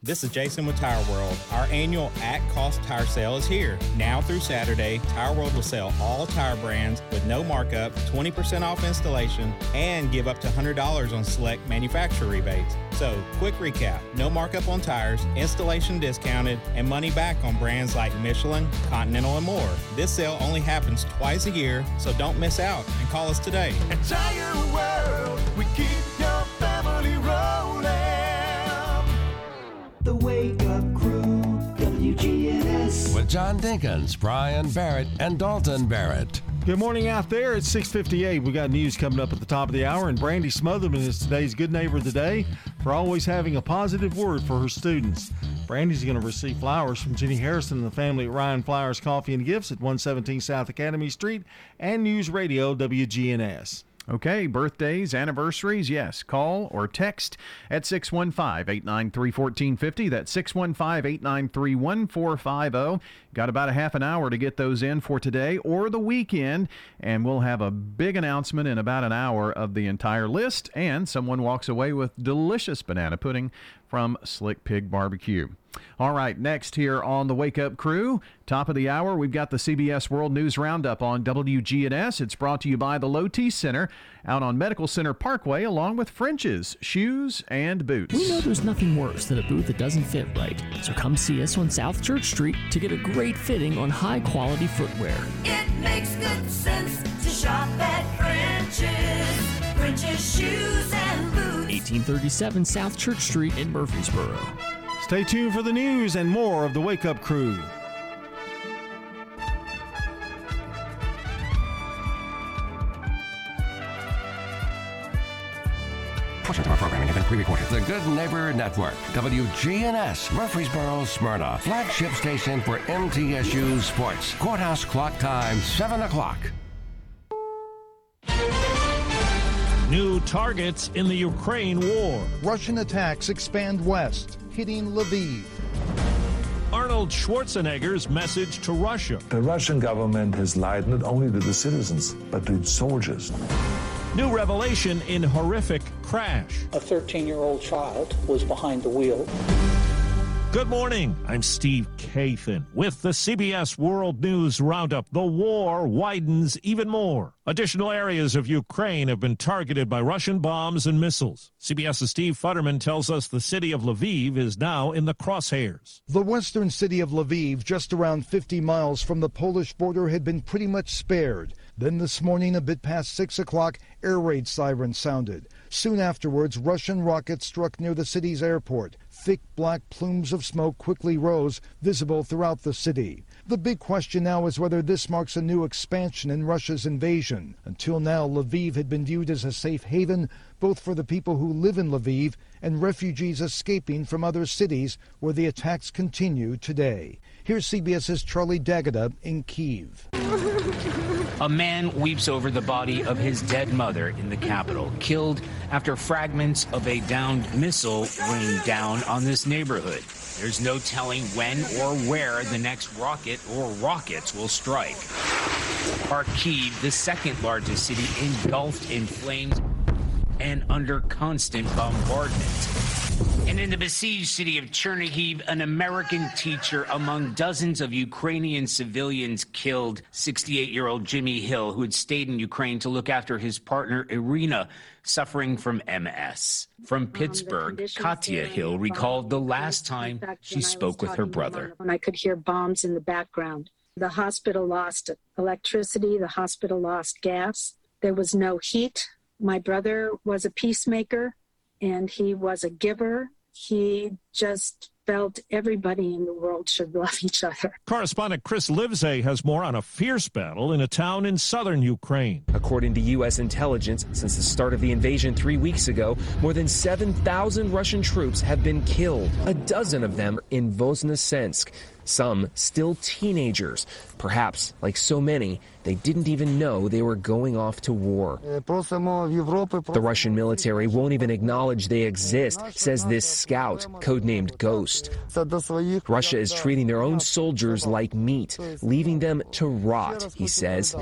This is Jason with Tire World. Our annual at cost tire sale is here. Now through Saturday, Tire World will sell all tire brands with no markup, 20% off installation, and give up to $100 on select manufacturer rebates. So, quick recap no markup on tires, installation discounted, and money back on brands like Michelin, Continental, and more. This sale only happens twice a year, so don't miss out and call us today. At Tire World, we keep your family rolling. The Wake Up Crew, WGNS. With John Dinkins, Brian Barrett, and Dalton Barrett. Good morning out there. It's 6:58. We got news coming up at the top of the hour, and Brandy Smotherman is today's good neighbor of the day for always having a positive word for her students. Brandy's going to receive flowers from Jenny Harrison and the family at Rion Flowers Coffee and Gifts at 117 South Academy Street and News Radio WGNS. Okay, birthdays, anniversaries, yes. Call or text at 615 893 1450. That's 615 893 1450. Got about a half an hour to get those in for today or the weekend, and we'll have a big announcement in about an hour of the entire list, and someone walks away with delicious banana pudding from Slick Pig Barbecue. All right, next here on the Wake Up Crew, top of the hour, we've got the CBS World News Roundup on WGNS. It's brought to you by the Low T Center out on Medical Center Parkway, along with French's, shoes, and boots. We know there's nothing worse than a boot that doesn't fit right. So come see us on South Church Street to get a great fitting on high quality footwear. It makes good sense to shop at French's. French's shoes and boots. 1837 South Church Street in Murfreesboro. Stay tuned for the news and more of the Wake Up Crew. Pre-recorded. The Good Neighbor Network, WGNS, Murfreesboro, Smyrna, flagship station for MTSU Sports. Courthouse clock time, 7 o'clock. New targets in the Ukraine war. Russian attacks expand west, hitting Lviv. Arnold Schwarzenegger's message to Russia. The Russian government has lied not only to the citizens, but to its soldiers. New revelation in horrific crash. A 13 year old child was behind the wheel. Good morning. I'm Steve Kathan with the CBS World News Roundup. The war widens even more. Additional areas of Ukraine have been targeted by Russian bombs and missiles. CBS's Steve Futterman tells us the city of Lviv is now in the crosshairs. The western city of Lviv, just around 50 miles from the Polish border, had been pretty much spared. Then this morning, a bit past 6 o'clock, air raid sirens sounded. Soon afterwards, Russian rockets struck near the city's airport. Thick black plumes of smoke quickly rose, visible throughout the city. The big question now is whether this marks a new expansion in Russia's invasion. Until now, Lviv had been viewed as a safe haven both for the people who live in Lviv and refugees escaping from other cities where the attacks continue today. Here's CBS's Charlie D'Agata in Kiev. A man weeps over the body of his dead mother in the capital, killed after fragments of a downed missile rained down on this neighborhood. There's no telling when or where the next rocket or rockets will strike. Kharkiv, the second largest city, engulfed in flames and under constant bombardment. And in the besieged city of Chernihiv, an American teacher among dozens of Ukrainian civilians killed 68 year old Jimmy Hill, who had stayed in Ukraine to look after his partner Irina, suffering from MS. From Pittsburgh, Katya Hill recalled the last time she spoke with her brother. When I could hear bombs in the background. The hospital lost electricity, the hospital lost gas, there was no heat. My brother was a peacemaker and he was a giver. He just felt everybody in the world should love each other. Correspondent Chris Livesay has more on a fierce battle in a town in southern Ukraine. According to U.S. intelligence, since the start of the invasion three weeks ago, more than 7,000 Russian troops have been killed, a dozen of them in Voznesensk. Some still teenagers. Perhaps, like so many, they didn't even know they were going off to war. The Russian military won't even acknowledge they exist, says this scout, codenamed Ghost. Russia is treating their own soldiers like meat, leaving them to rot, he says.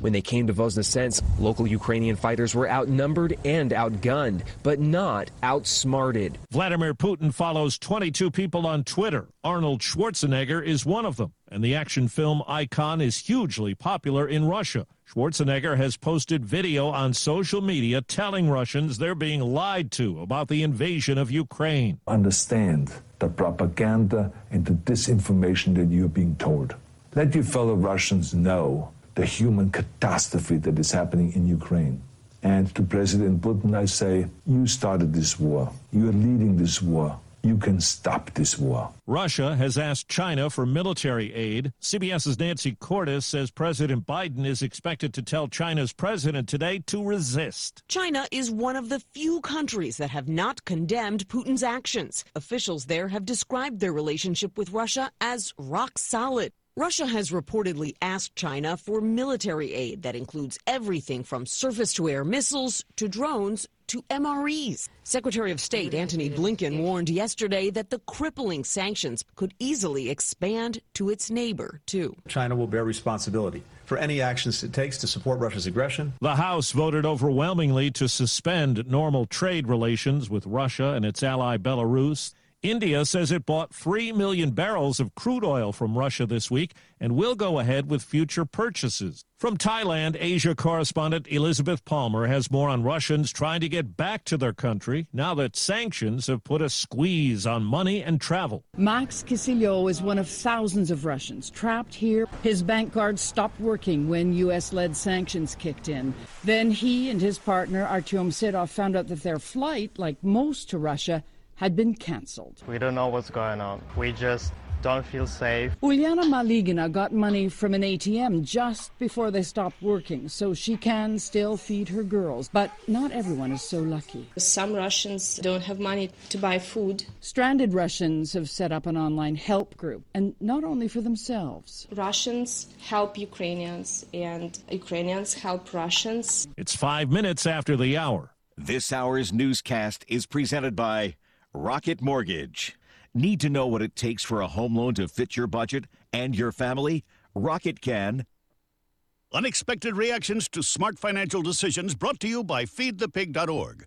When they came to Voznesensk, local Ukrainian fighters were outnumbered and outgunned, but not outsmarted. Vladimir Putin follows 22 people on Twitter. Arnold Schwarzenegger is one of them, and the action film icon is hugely popular in Russia. Schwarzenegger has posted video on social media telling Russians they're being lied to about the invasion of Ukraine. Understand the propaganda and the disinformation that you're being told. Let your fellow Russians know the human catastrophe that is happening in Ukraine. And to President Putin, I say, you started this war. You are leading this war. You can stop this war. Russia has asked China for military aid. CBS's Nancy Cordes says President Biden is expected to tell China's president today to resist. China is one of the few countries that have not condemned Putin's actions. Officials there have described their relationship with Russia as rock solid. Russia has reportedly asked China for military aid that includes everything from surface to air missiles to drones to MREs. Secretary of State Antony Blinken warned yesterday that the crippling sanctions could easily expand to its neighbor, too. China will bear responsibility for any actions it takes to support Russia's aggression. The House voted overwhelmingly to suspend normal trade relations with Russia and its ally Belarus. India says it bought 3 million barrels of crude oil from Russia this week and will go ahead with future purchases. From Thailand, Asia correspondent Elizabeth Palmer has more on Russians trying to get back to their country now that sanctions have put a squeeze on money and travel. Max Kisilyov is one of thousands of Russians trapped here. His bank card stopped working when U.S. led sanctions kicked in. Then he and his partner, Artyom Sedov, found out that their flight, like most to Russia, had been cancelled. We don't know what's going on. We just don't feel safe. Uliana Maligina got money from an ATM just before they stopped working, so she can still feed her girls. But not everyone is so lucky. Some Russians don't have money to buy food. Stranded Russians have set up an online help group, and not only for themselves. Russians help Ukrainians, and Ukrainians help Russians. It's five minutes after the hour. This hour's newscast is presented by Rocket Mortgage. Need to know what it takes for a home loan to fit your budget and your family? Rocket can. Unexpected reactions to smart financial decisions brought to you by feedthepig.org.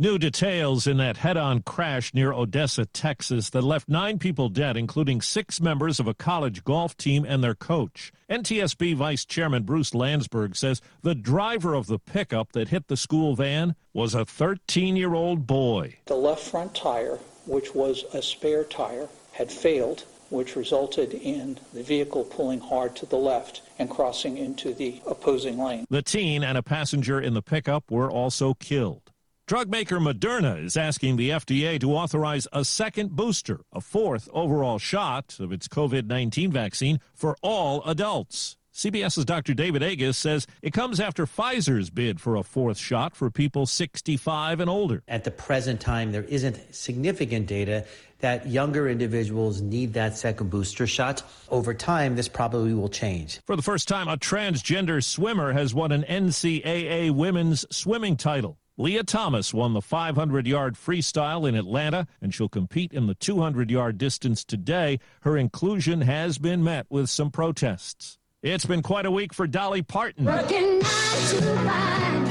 New details in that head on crash near Odessa, Texas, that left nine people dead, including six members of a college golf team and their coach. NTSB Vice Chairman Bruce Landsberg says the driver of the pickup that hit the school van was a 13 year old boy. The left front tire, which was a spare tire, had failed, which resulted in the vehicle pulling hard to the left and crossing into the opposing lane. The teen and a passenger in the pickup were also killed. Drug maker Moderna is asking the FDA to authorize a second booster, a fourth overall shot of its COVID 19 vaccine for all adults. CBS's Dr. David Agus says it comes after Pfizer's bid for a fourth shot for people 65 and older. At the present time, there isn't significant data that younger individuals need that second booster shot. Over time, this probably will change. For the first time, a transgender swimmer has won an NCAA women's swimming title. Lia Thomas won the 500 yard freestyle in Atlanta, and she'll compete in the 200 yard distance today. Her inclusion has been met with some protests. It's been quite a week for Dolly Parton.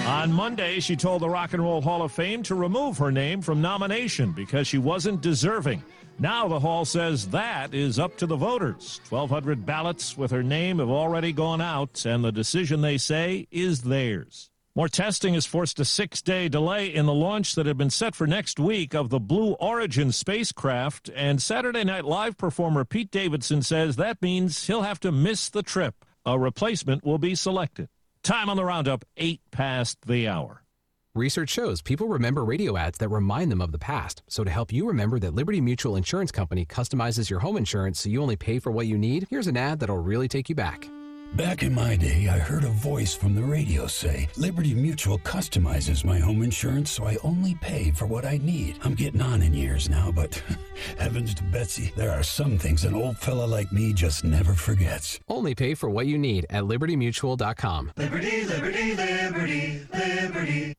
On Monday, she told the Rock and Roll Hall of Fame to remove her name from nomination because she wasn't deserving. Now the Hall says that is up to the voters. 1,200 ballots with her name have already gone out, and the decision, they say, is theirs. More testing has forced a six day delay in the launch that had been set for next week of the Blue Origin spacecraft. And Saturday Night Live performer Pete Davidson says that means he'll have to miss the trip. A replacement will be selected. Time on the roundup, eight past the hour. Research shows people remember radio ads that remind them of the past. So, to help you remember that Liberty Mutual Insurance Company customizes your home insurance so you only pay for what you need, here's an ad that'll really take you back. Back in my day, I heard a voice from the radio say, Liberty Mutual customizes my home insurance so I only pay for what I need. I'm getting on in years now, but heavens to Betsy, there are some things an old fella like me just never forgets. Only pay for what you need at libertymutual.com. Liberty, liberty, liberty, liberty.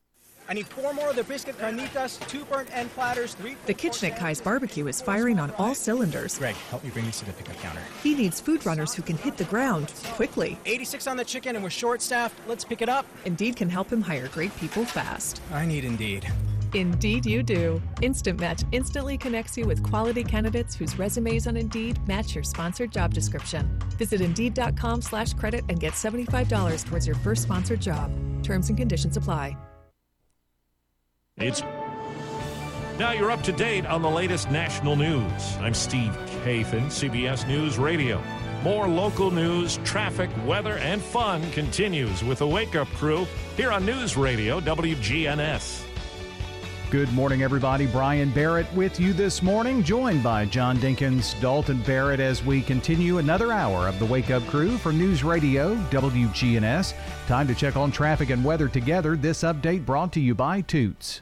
I need four more of the brisket carnitas, two burnt end platters, three. The kitchen at Kai's Barbecue is firing on all cylinders. Greg, help me bring these to the pickup counter. He needs food runners who can hit the ground quickly. 86 on the chicken and we're short staffed. Let's pick it up. Indeed can help him hire great people fast. I need Indeed. Indeed, you do. Instant Match instantly connects you with quality candidates whose resumes on Indeed match your sponsored job description. Visit Indeed.com/slash credit and get $75 towards your first sponsored job. Terms and conditions apply. It's now you're up to date on the latest national news. I'm Steve Kathan, CBS News Radio. More local news, traffic, weather, and fun continues with the Wake Up Crew here on News Radio WGNS. Good morning, everybody. Brian Barrett with you this morning, joined by John Dinkins, Dalton Barrett, as we continue another hour of the Wake Up Crew for News Radio WGNS. Time to check on traffic and weather together. This update brought to you by Toots.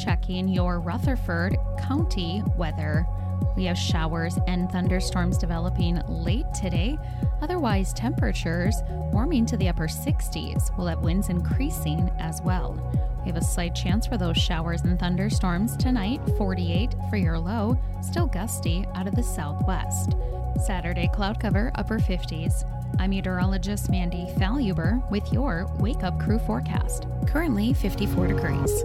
checking your Rutherford County weather. We have showers and thunderstorms developing late today. Otherwise, temperatures warming to the upper 60s. We'll have winds increasing as well. We have a slight chance for those showers and thunderstorms tonight, 48 for your low, still gusty out of the southwest. Saturday, cloud cover, upper 50s. I'm meteorologist Mandy Faluber with your Wake Up Crew forecast. Currently 54 degrees.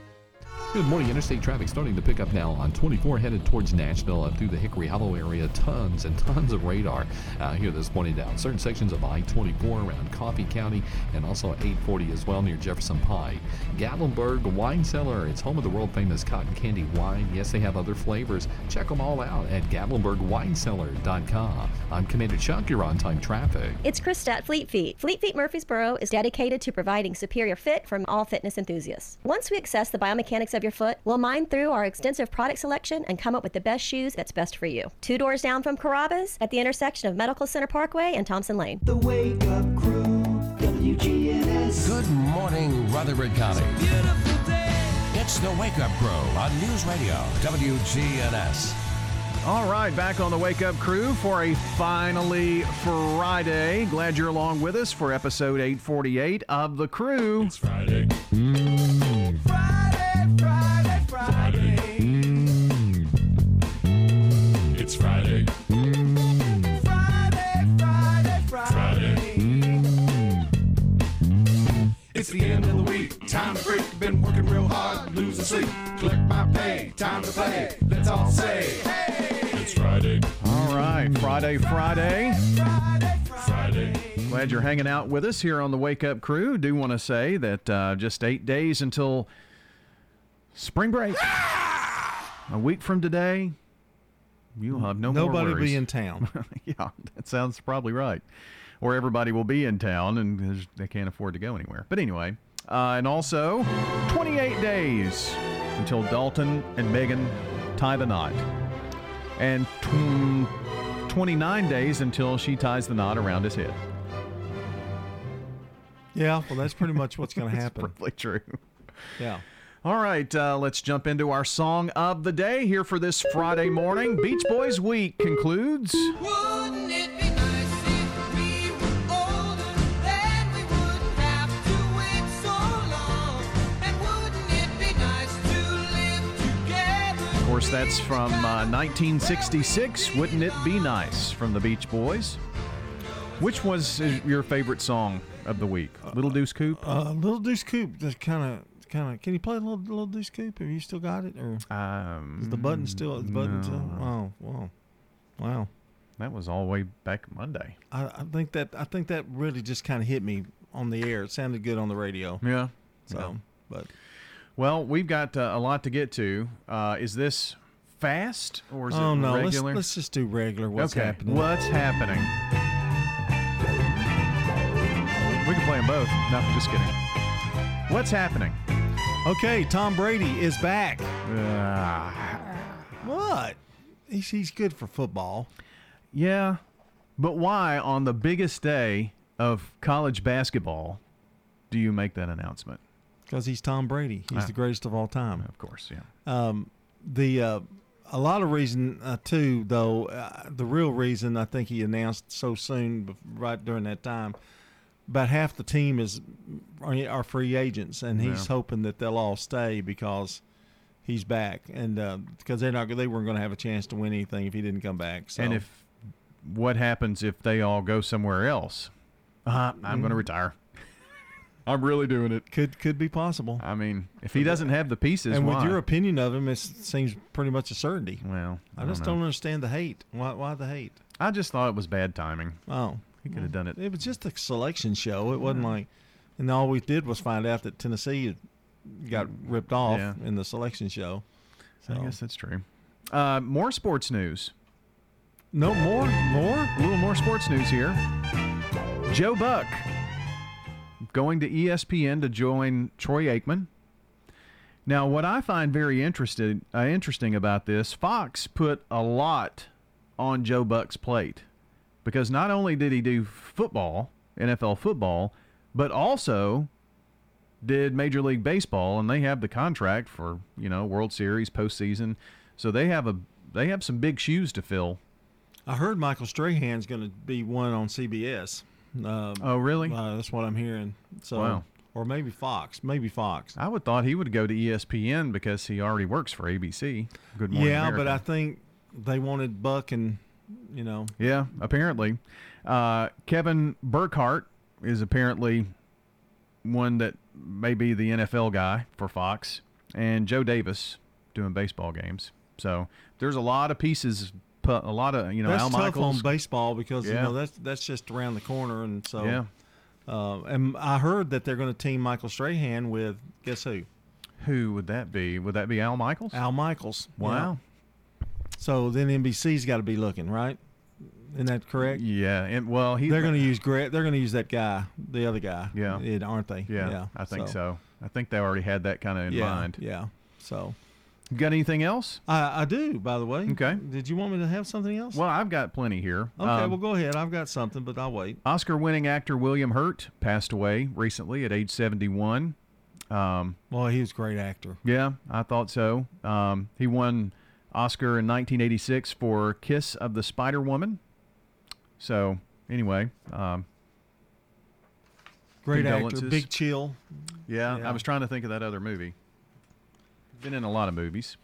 Good morning. Interstate traffic starting to pick up now on 24 headed towards Nashville up through the Hickory Hollow area. Tons and tons of radar uh, here this morning down certain sections of I-24 around Coffee County and also 840 as well near Jefferson Pike. Gatlinburg Wine Cellar. It's home of the world famous cotton candy wine. Yes, they have other flavors. Check them all out at GatlinburgWineCellar.com. I'm Commander Chuck. You're on time traffic. It's Chris at Fleet Feet. Fleet Feet Murfreesboro is dedicated to providing superior fit from all fitness enthusiasts. Once we assess the biomechanics of your foot, we'll mine through our extensive product selection and come up with the best shoes that's best for you. Two doors down from Carrabba's at the intersection of Medical Center Parkway and Thompson Lane. The Wake Up Crew, WGNS. Good morning, Rutherford County. It's the Wake Up Crew on News Radio WGNS. All right, back on the Wake Up Crew for a finally Friday. Glad you're along with us for episode 848 of The Crew. It's Friday. Friday, It's the end of the week. Time to break. Been working real hard, losing sleep. Collect my pay. Time to play. Let's all say, hey! It's Friday. All right, Friday, Friday. Friday. Friday. Glad you're hanging out with us here on the Wake Up Crew. Do want to say that uh, just eight days until spring break. A week from today, you'll have no more Nobody will be in town. yeah, that sounds probably right. Or everybody will be in town and they can't afford to go anywhere. But anyway, uh, and also 28 days until Dalton and Megan tie the knot. And tw- 29 days until she ties the knot around his head. Yeah, well, that's pretty much what's going to That's happen. probably true. Yeah. All right, uh, let's jump into our song of the day here for this Friday morning. Beach Boys Week concludes. Course, that's from uh, 1966. Wouldn't it be nice from the Beach Boys? Which was uh, your favorite song of the week? Little Deuce Coupe? Uh, Little Deuce Coupe, just kind of, kind of. Can you play Little Little Deuce Coupe? Have you still got it, or um, is the button still? Is the button still? no. Oh, wow, wow. That was all the way back Monday. I, I think that I think that really just kind of hit me on the air. It sounded good on the radio. Yeah. So, Yeah. but Well, we've got uh, a lot to get to. Uh, is this fast or is oh it no, let's, let's just do regular. What's okay. happening? What's happening? We can play them both. No, just kidding. What's happening? Okay, Tom Brady is back. Uh, What? He's, he's good for football. Yeah, but why on the biggest day of college basketball do you make that announcement? Because he's Tom Brady. He's Ah. the greatest of all time. Of course, yeah. Um, the uh, a lot of reason uh, too, though. Uh, the real reason I think he announced so soon, right during that time, about half the team is are, are free agents, and he's Yeah. hoping that they'll all stay because he's back, and uh, because they're not they weren't going to have a chance to win anything if he didn't come back. So. And if what happens if they all go somewhere else? Uh, I'm going to retire. I'm really doing it. Could could be possible. I mean, if he doesn't have the pieces, and why? with your opinion of him, it seems pretty much a certainty. well, I, just know. don't understand the hate. Why why the hate? I just thought it was bad timing. Oh, He could have done it. It was just a selection show. It wasn't like, and all we did was find out that Tennessee got ripped off Yeah. in the selection show. I guess that's true. Uh, more sports news. No more, more. A little more sports news here. Joe Buck going to ESPN to join Troy Aikman. Now, what I find very interested, uh, interesting about this, Fox put a lot on Joe Buck's plate because not only did he do football, NFL football, but also did Major League Baseball, and they have the contract for you know World Series postseason, so they have a they have some big shoes to fill. I heard Michael Strahan's going to be one on CBS. Uh, Oh, really? Uh, that's what I'm hearing. So, Wow. or maybe Fox, maybe Fox. I would thought he would go to ESPN because he already works for ABC. Good Morning yeah, America. but I think they wanted Buck and you know yeah, apparently, uh, Kevin Burkhardt is apparently one that may be the NFL guy for Fox. and Joe Davis doing baseball games. So there's a lot of pieces, pu- a lot of you know that's Al tough Michaels. on baseball because you know that's that's just around the corner, and so Yeah. Uh, and I heard that they're going to team Michael Strahan with guess who? Who would that be? Would that be Al Michaels? Al Michaels. Wow. Yeah. So then NBC's got to be looking, right? Isn't that correct? Yeah, and well, he they're going to use Greg. They're going to use that guy, the other guy. Yeah. it, aren't they? Yeah, I think so. I think they already had that kind of in yeah, mind. Yeah. So, You got anything else? I, I do. By the way. Okay. Did you want me to have something else? Well, I've got plenty here. Okay. Um, well, go ahead. I've got something, but I'll wait. Oscar-winning actor William Hurt passed away recently at age 71. Um, well, he was a great actor. Yeah, I thought so. Um, he won Oscar in 1986 for Kiss of the Spider Woman. So, anyway, um, Great actor. Big Chill. Yeah, Yeah. I was trying to think of that other movie. Been in a lot of movies.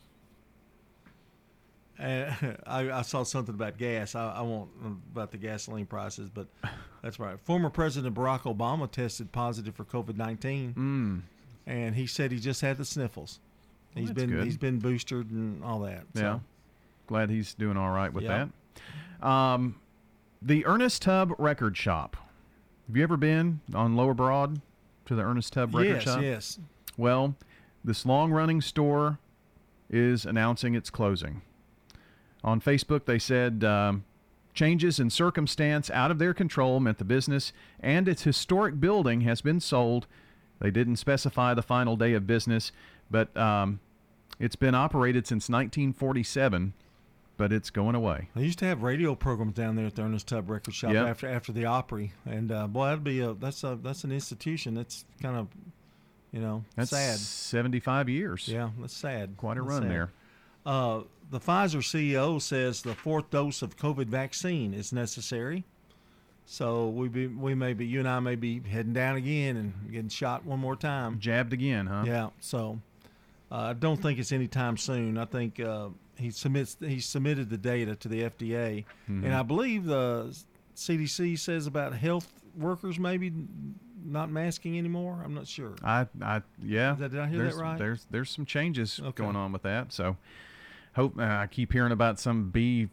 Uh, I, I saw something about gas. I, I won't about the gasoline prices, but that's right. Former President Barack Obama tested positive for COVID nineteen, mm. and he said he just had the sniffles. Well, He's been good. he's been boosted and all that. Yeah. So. Glad he's doing all right with Yeah. that. Um, the Ernest Tubb Record Shop. Have you ever been on Lower Broad to the Ernest Tubb Record Yes, Shop? yes. Well, this long running store is announcing its closing. On Facebook, they said um, changes in circumstance out of their control meant the business and its historic building has been sold. They didn't specify the final day of business, but um, it's been operated since 1947, but it's going away. They used to have radio programs down there at the Ernest Tubb Record Shop Yep. after after the Opry, and uh, boy, that'd be a that's a that's an institution. That's kind of, you know, That's sad. 75 years. Yeah, that's sad. Quite a That's run sad. there. Uh, the Pfizer CEO says the fourth dose of COVID vaccine is necessary. So we be we may be you and I may be heading down again and getting shot one more time. Jabbed again, huh? Yeah. So uh, I don't think it's anytime soon. I think uh, he submits he submitted the data to the FDA, Mhm. and I believe the CDC says about health workers maybe not masking anymore. I'm not sure. I, I, yeah. Did I hear that there's, right? There's, there's some changes Okay. going on with that. So, hope uh, I keep hearing about some B.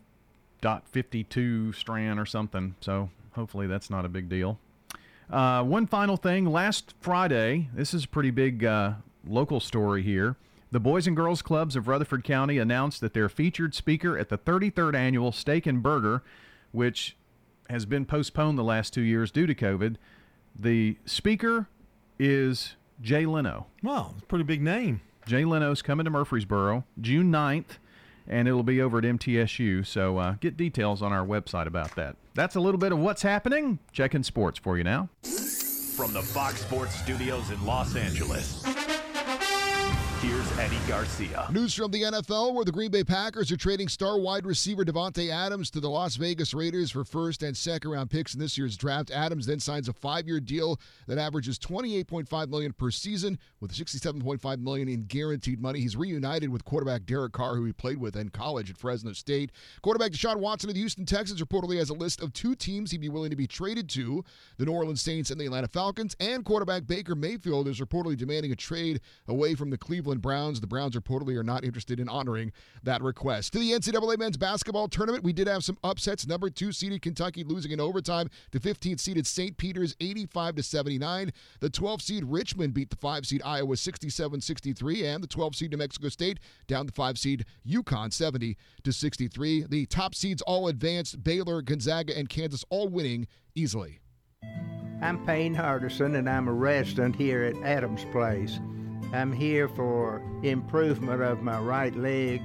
dot 52 strand or something. So, hopefully that's not a big deal. Uh, one final thing. Last Friday, this is a pretty big uh, local story here. The Boys and Girls Clubs of Rutherford County announced that their featured speaker at the 33rd annual Steak and Burger, which has been postponed the last two years due to COVID, the speaker is Jay Leno. Wow, it's a pretty big name. Jay Leno's coming to Murfreesboro June 9th, and it'll be over at MTSU. So uh, get details on our website about that. That's a little bit of what's happening. Checking sports for you now. From the Fox Sports Studios in Los Angeles, here's Eddie Garcia. News from the NFL where the Green Bay Packers are trading star wide receiver Davante Adams to the Las Vegas Raiders for first and second round picks in this year's draft. Adams then signs a five-year deal that averages 28.5 million per season with 67.5 million in guaranteed money. He's reunited with quarterback Derek Carr who he played with in college at Fresno State. Quarterback Deshaun Watson of the Houston Texans reportedly has a list of two teams he'd be willing to be traded to, the New Orleans Saints and the Atlanta Falcons, and quarterback Baker Mayfield is reportedly demanding a trade away from the Cleveland Browns. The Browns reportedly are not interested in honoring that request. To the NCAA men's basketball tournament, we did have some upsets. Number two seeded Kentucky losing in overtime to 15th seeded St. Peter's 85 to 79. The 12 seed Richmond beat the 5 seed Iowa 67 63, and the 12 seed New Mexico State down the 5 seed UConn 70 to 63. The top seeds all advanced Baylor, Gonzaga, and Kansas all winning easily. I'm Payne Hardison, and I'm a resident here at Adams Place. I'm here for improvement of my right leg.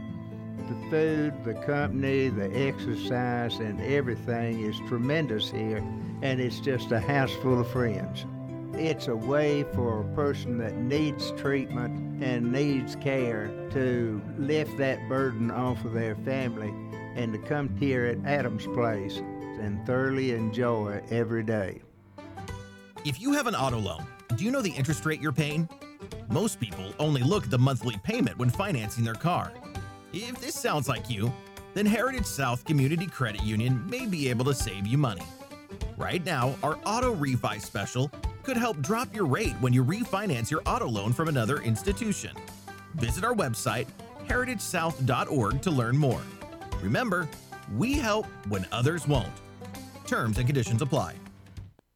The food, the company, the exercise, and everything is tremendous here, and it's just a house full of friends. It's a way for a person that needs treatment and needs care to lift that burden off of their family and to come here at Adams Place and thoroughly enjoy every day. If you have an auto loan, do you know the interest rate you're paying? Most people only look at the monthly payment when financing their car. If this sounds like you, then Heritage South Community Credit Union may be able to save you money. Right now, our auto refi special could help drop your rate when you refinance your auto loan from another institution. Visit our website, heritagesouth.org, to learn more. Remember, we help when others won't. Terms and conditions apply.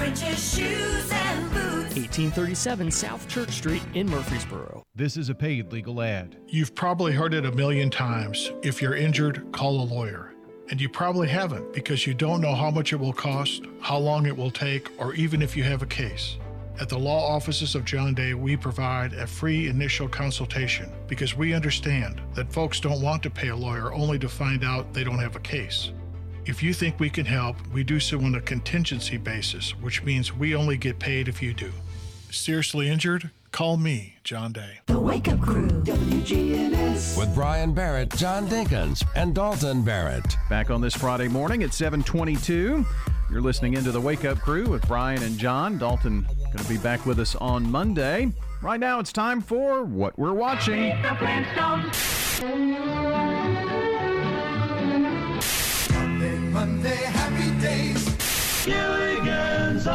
French's shoes and boots. 1837 South Church Street in Murfreesboro. This is a paid legal ad. You've probably heard it a million times. If you're injured, call a lawyer. And you probably haven't because you don't know how much it will cost, how long it will take, or even if you have a case. At the law offices of John Day, we provide a free initial consultation because we understand that folks don't want to pay a lawyer only to find out they don't have a case. If you think we can help, we do so on a contingency basis, which means we only get paid if you do. Seriously injured? Call me, John Day. The Wake Up Crew, WGNS. With Brian Barrett, John Dinkins, and Dalton Barrett. Back on this Friday morning at 722. You're listening into the Wake Up Crew with Brian and John. Dalton going to be back with us on Monday. Right now it's time for What We're Watching. Monday, Monday, happy days. Gilligan's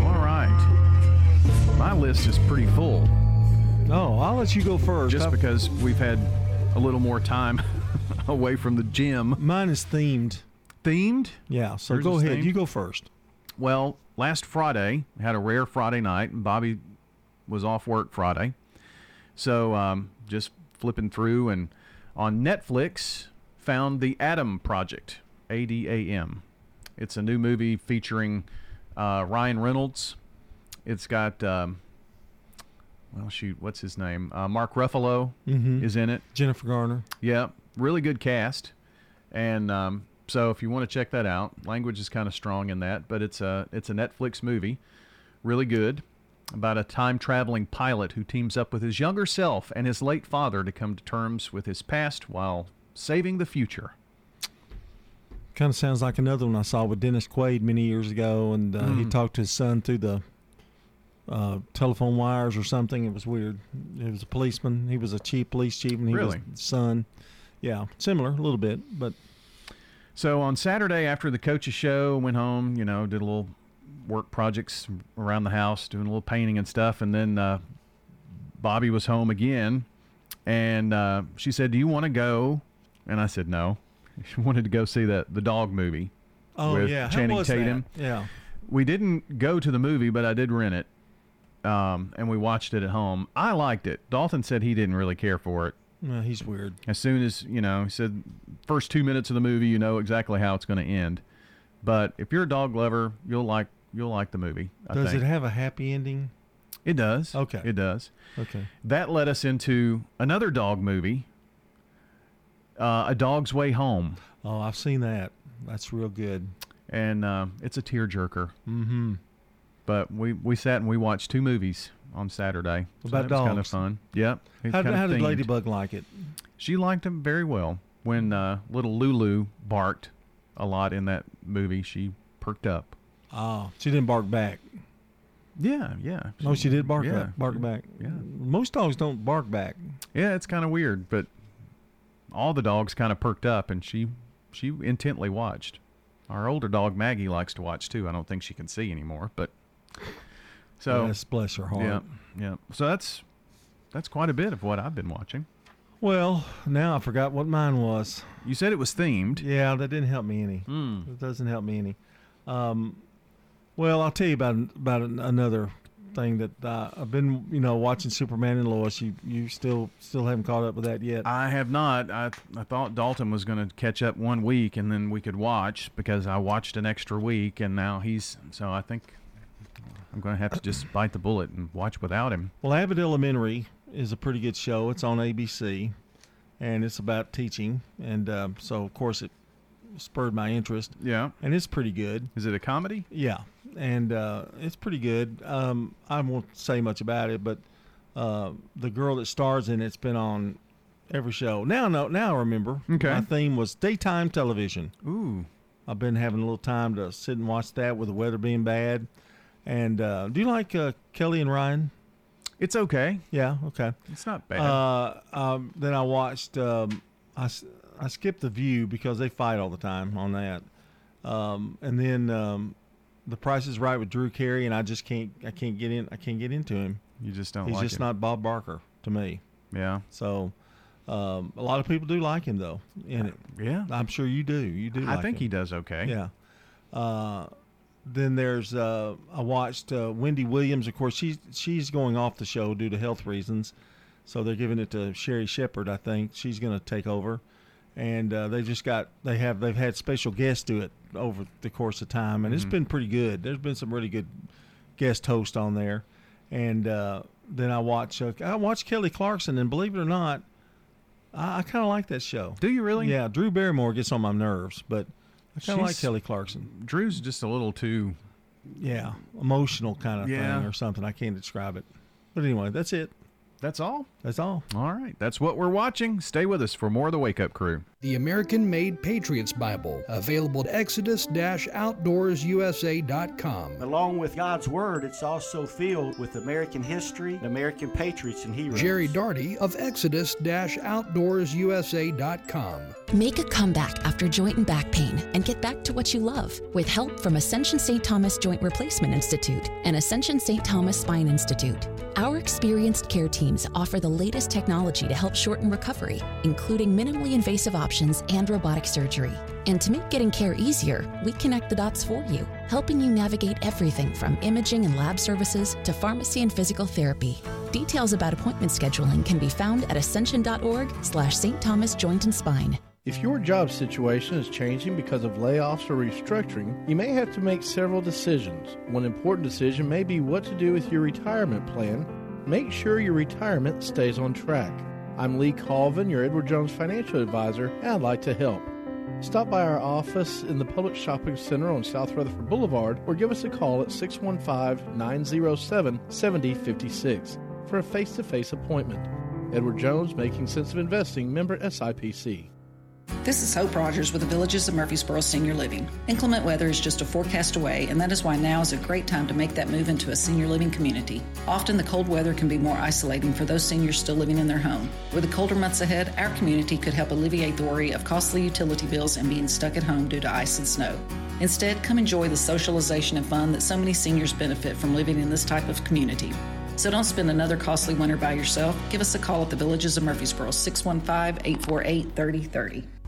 All right. My list is pretty full. Oh, I'll let you go first. Just How- because we've had a little more time away from the gym. Mine is themed. Themed? Yeah, so Yours go ahead. themed? You go first. Well, last Friday, we had a rare Friday night, and Bobby was off work Friday. So um, just flipping through, and on Netflix, found The Adam Project, A D A M. It's a new movie featuring uh, Ryan Reynolds. It's got, um, well, shoot, what's his name? Uh, Mark Ruffalo Mhm. is in it. Jennifer Garner. Yeah, really good cast, and um, so if you want to check that out, language is kind of strong in that, but it's a it's a Netflix movie, really good, about a time traveling pilot who teams up with his younger self and his late father to come to terms with his past while saving the future. Kind of sounds like another one I saw with Dennis Quaid many years ago, and uh, he Mm. talked to his son through the uh, telephone wires or something. It was weird. He was a policeman. He was a chief police chief, and he Really? was his son. Yeah, similar a little bit, but So on Saturday after the coach's show, went home, you know, did a little work projects around the house, doing a little painting and stuff, and then uh, Bobby was home again, and uh, she said, "Do you want to go?" And I said, "No." She wanted to go see the the dog movie. Oh, with yeah. Channing was that? Tatum. Yeah. we didn't go to the movie, but I did rent it, um, and we watched it at home. I liked it. Dalton said he didn't really care for it. well, he's weird. As soon as you know, he said, first two minutes of the movie, you know exactly how it's going to end. But if you're a dog lover, you'll like you'll like the movie. I Does think. it have a happy ending? It does. Okay. It does. Okay. That led us into another dog movie, uh, A Dog's Way Home. Oh, I've seen that. That's real good. And uh, it's a tearjerker. Mm-hmm. But we, we sat and we watched two movies on Saturday. So about that was kind of fun. Yep. How, how did. Ladybug like it? She liked him very well. When uh, little Lulu barked a lot in that movie, she perked up. Oh, she didn't bark back. Yeah, yeah. No, she did bark yeah, back. Bark back. Yeah. Most dogs don't bark back. Yeah, it's kind of weird, but all the dogs kind of perked up, and she she intently watched. Our older dog Maggie likes to watch too. I don't think she can see anymore, but so Yes, bless her heart. Yeah, yeah. So that's that's quite a bit of what I've been watching. Well, now I forgot what mine was. You said it was themed. Yeah, that didn't help me any. Hmm. It doesn't help me any. Um, well, I'll tell you about about another thing that uh, I've been, you know, watching Superman and Lois. You you still still haven't caught up with that yet. I have not. I I thought Dalton was going to catch up one week and then we could watch because I watched an extra week and now he's so I think I'm going to have to just bite the bullet and watch without him. Well, Abbott Elementary is a pretty good show. It's on ABC, and it's about teaching, and um, so of course it spurred my interest. Yeah, and it's pretty good. Is it a comedy? Yeah, and uh, it's pretty good. Um, I won't say much about it, but uh, the girl that stars in it's been on every show. Now, no, now I remember. Okay. My theme was daytime television. Ooh. I've been having a little time to sit and watch that with the weather being bad. And uh, do you like uh, Kelly and Ryan? It's okay. Yeah. Okay. It's not bad. Uh, um, then I watched. Um, I I skipped the View because they fight all the time on that. Um, and then um, the Price is Right with Drew Carey, and I just can't. I can't get in. I can't get into him. You just don't He's like just him. not Bob Barker to me. Yeah. So. Um, a lot of people do like him though. It, yeah, I'm sure you do. You do. I like think him. he does okay. Yeah. Uh, then there's uh, I watched uh, Wendy Williams. Of course, she's she's going off the show due to health reasons, so they're giving it to Sherri Shepherd. I think she's going to take over, and uh, they just got they have they've had special guests do it over the course of time, and it's Mhm. been pretty good. There's been some really good guest hosts on there, and uh, then I watch uh, I watch Kelly Clarkson, and believe it or not, I, I kind of like that show. Do you really? Yeah, Drew Barrymore gets on my nerves, but I kind of like Kelly Clarkson. Drew's just a little too. Yeah, emotional kind of Yeah. thing or something. I can't describe it. But anyway, that's it. That's all. That's all. All right. That's what we're watching. Stay with us for more of the Wake Up Crew. The American Made Patriots Bible, available at exodus-outdoorsusa.com. Along with God's Word, it's also filled with American history, American patriots, and heroes. Jerry Darty of exodus-outdoorsusa.com. Make a comeback after joint and back pain and get back to what you love with help from Ascension St. Thomas Joint Replacement Institute and Ascension St. Thomas Spine Institute. Our experienced care teams offer the latest technology to help shorten recovery, including minimally invasive options and robotic surgery. And to make getting care easier, we connect the dots for you, helping you navigate everything from imaging and lab services to pharmacy and physical therapy. Details about appointment scheduling can be found at ascension.org slash St. Thomas Joint and Spine. If your job situation is changing because of layoffs or restructuring, you may have to make several decisions. One important decision may be what to do with your retirement plan. Make sure your retirement stays on track. I'm Lee Colvin, your Edward Jones financial advisor, and I'd like to help. Stop by our office in the Publix Shopping Center on South Rutherford Boulevard or give us a call at 615 907 7056 for a face to face appointment. Edward Jones, Making Sense of Investing, member SIPC. This is Hope Rogers with the Villages of Murfreesboro Senior Living. Inclement weather is just a forecast away, and that is why now is a great time to make that move into a senior living community. Often the cold weather can be more isolating for those seniors still living in their home. With the colder months ahead, our community could help alleviate the worry of costly utility bills and being stuck at home due to ice and snow. Instead, come enjoy the socialization and fun that so many seniors benefit from living in this type of community. So don't spend another costly winter by yourself. Give us a call at the Villages of Murfreesboro, 615 848 3030.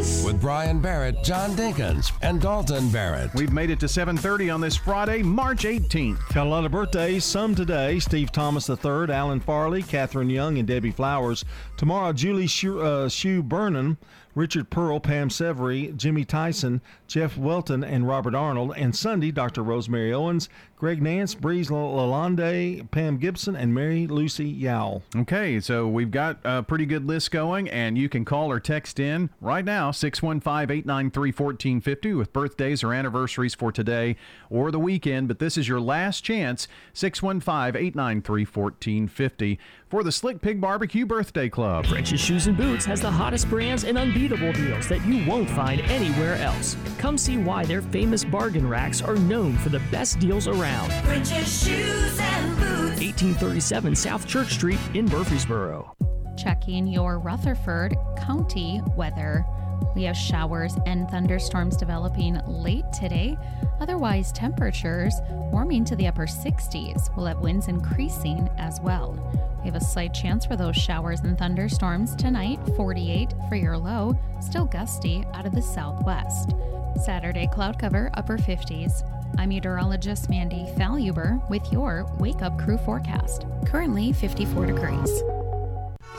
WGNS. With Brian Barrett, John Dinkins, and Dalton Barrett. We've made it to 7:30 on this Friday, March 18th. Got a lot of birthdays. Some today: Steve Thomas III, Alan Farley, Catherine Young, and Debbie Flowers. Tomorrow, Julie Shue, uh, Shue Burnham, Richard Pearl, Pam Severy, Jimmy Tyson, Jeff Welton, and Robert Arnold. And Sunday, Dr. Rosemary Owens, Greg Nance, Breeze Lalonde, Pam Gibson, and Mary Lucy Yao. Okay, so we've got a pretty good list going, and you can call or text in right now, 615 893 1450, with birthdays or anniversaries for today or the weekend. But this is your last chance, 615 893 1450, for the Slick Pig Barbecue Birthday Club. French's Shoes and Boots has the hottest brands and unbeatable deals that you won't find anywhere else. Come see why their famous bargain racks are known for the best deals around. French's shoes and boots. 1837 South Church Street in Murfreesboro. Checking your Rutherford County weather. We have showers and thunderstorms developing late today. Otherwise, temperatures warming to the upper 60s. We'll have winds increasing as well. We have a slight chance for those showers and thunderstorms tonight, 48 for your low, still gusty out of the southwest. Saturday, cloud cover, upper 50s. I'm meteorologist Mandy Faluber with your Wake Up Crew forecast. Currently 54 degrees.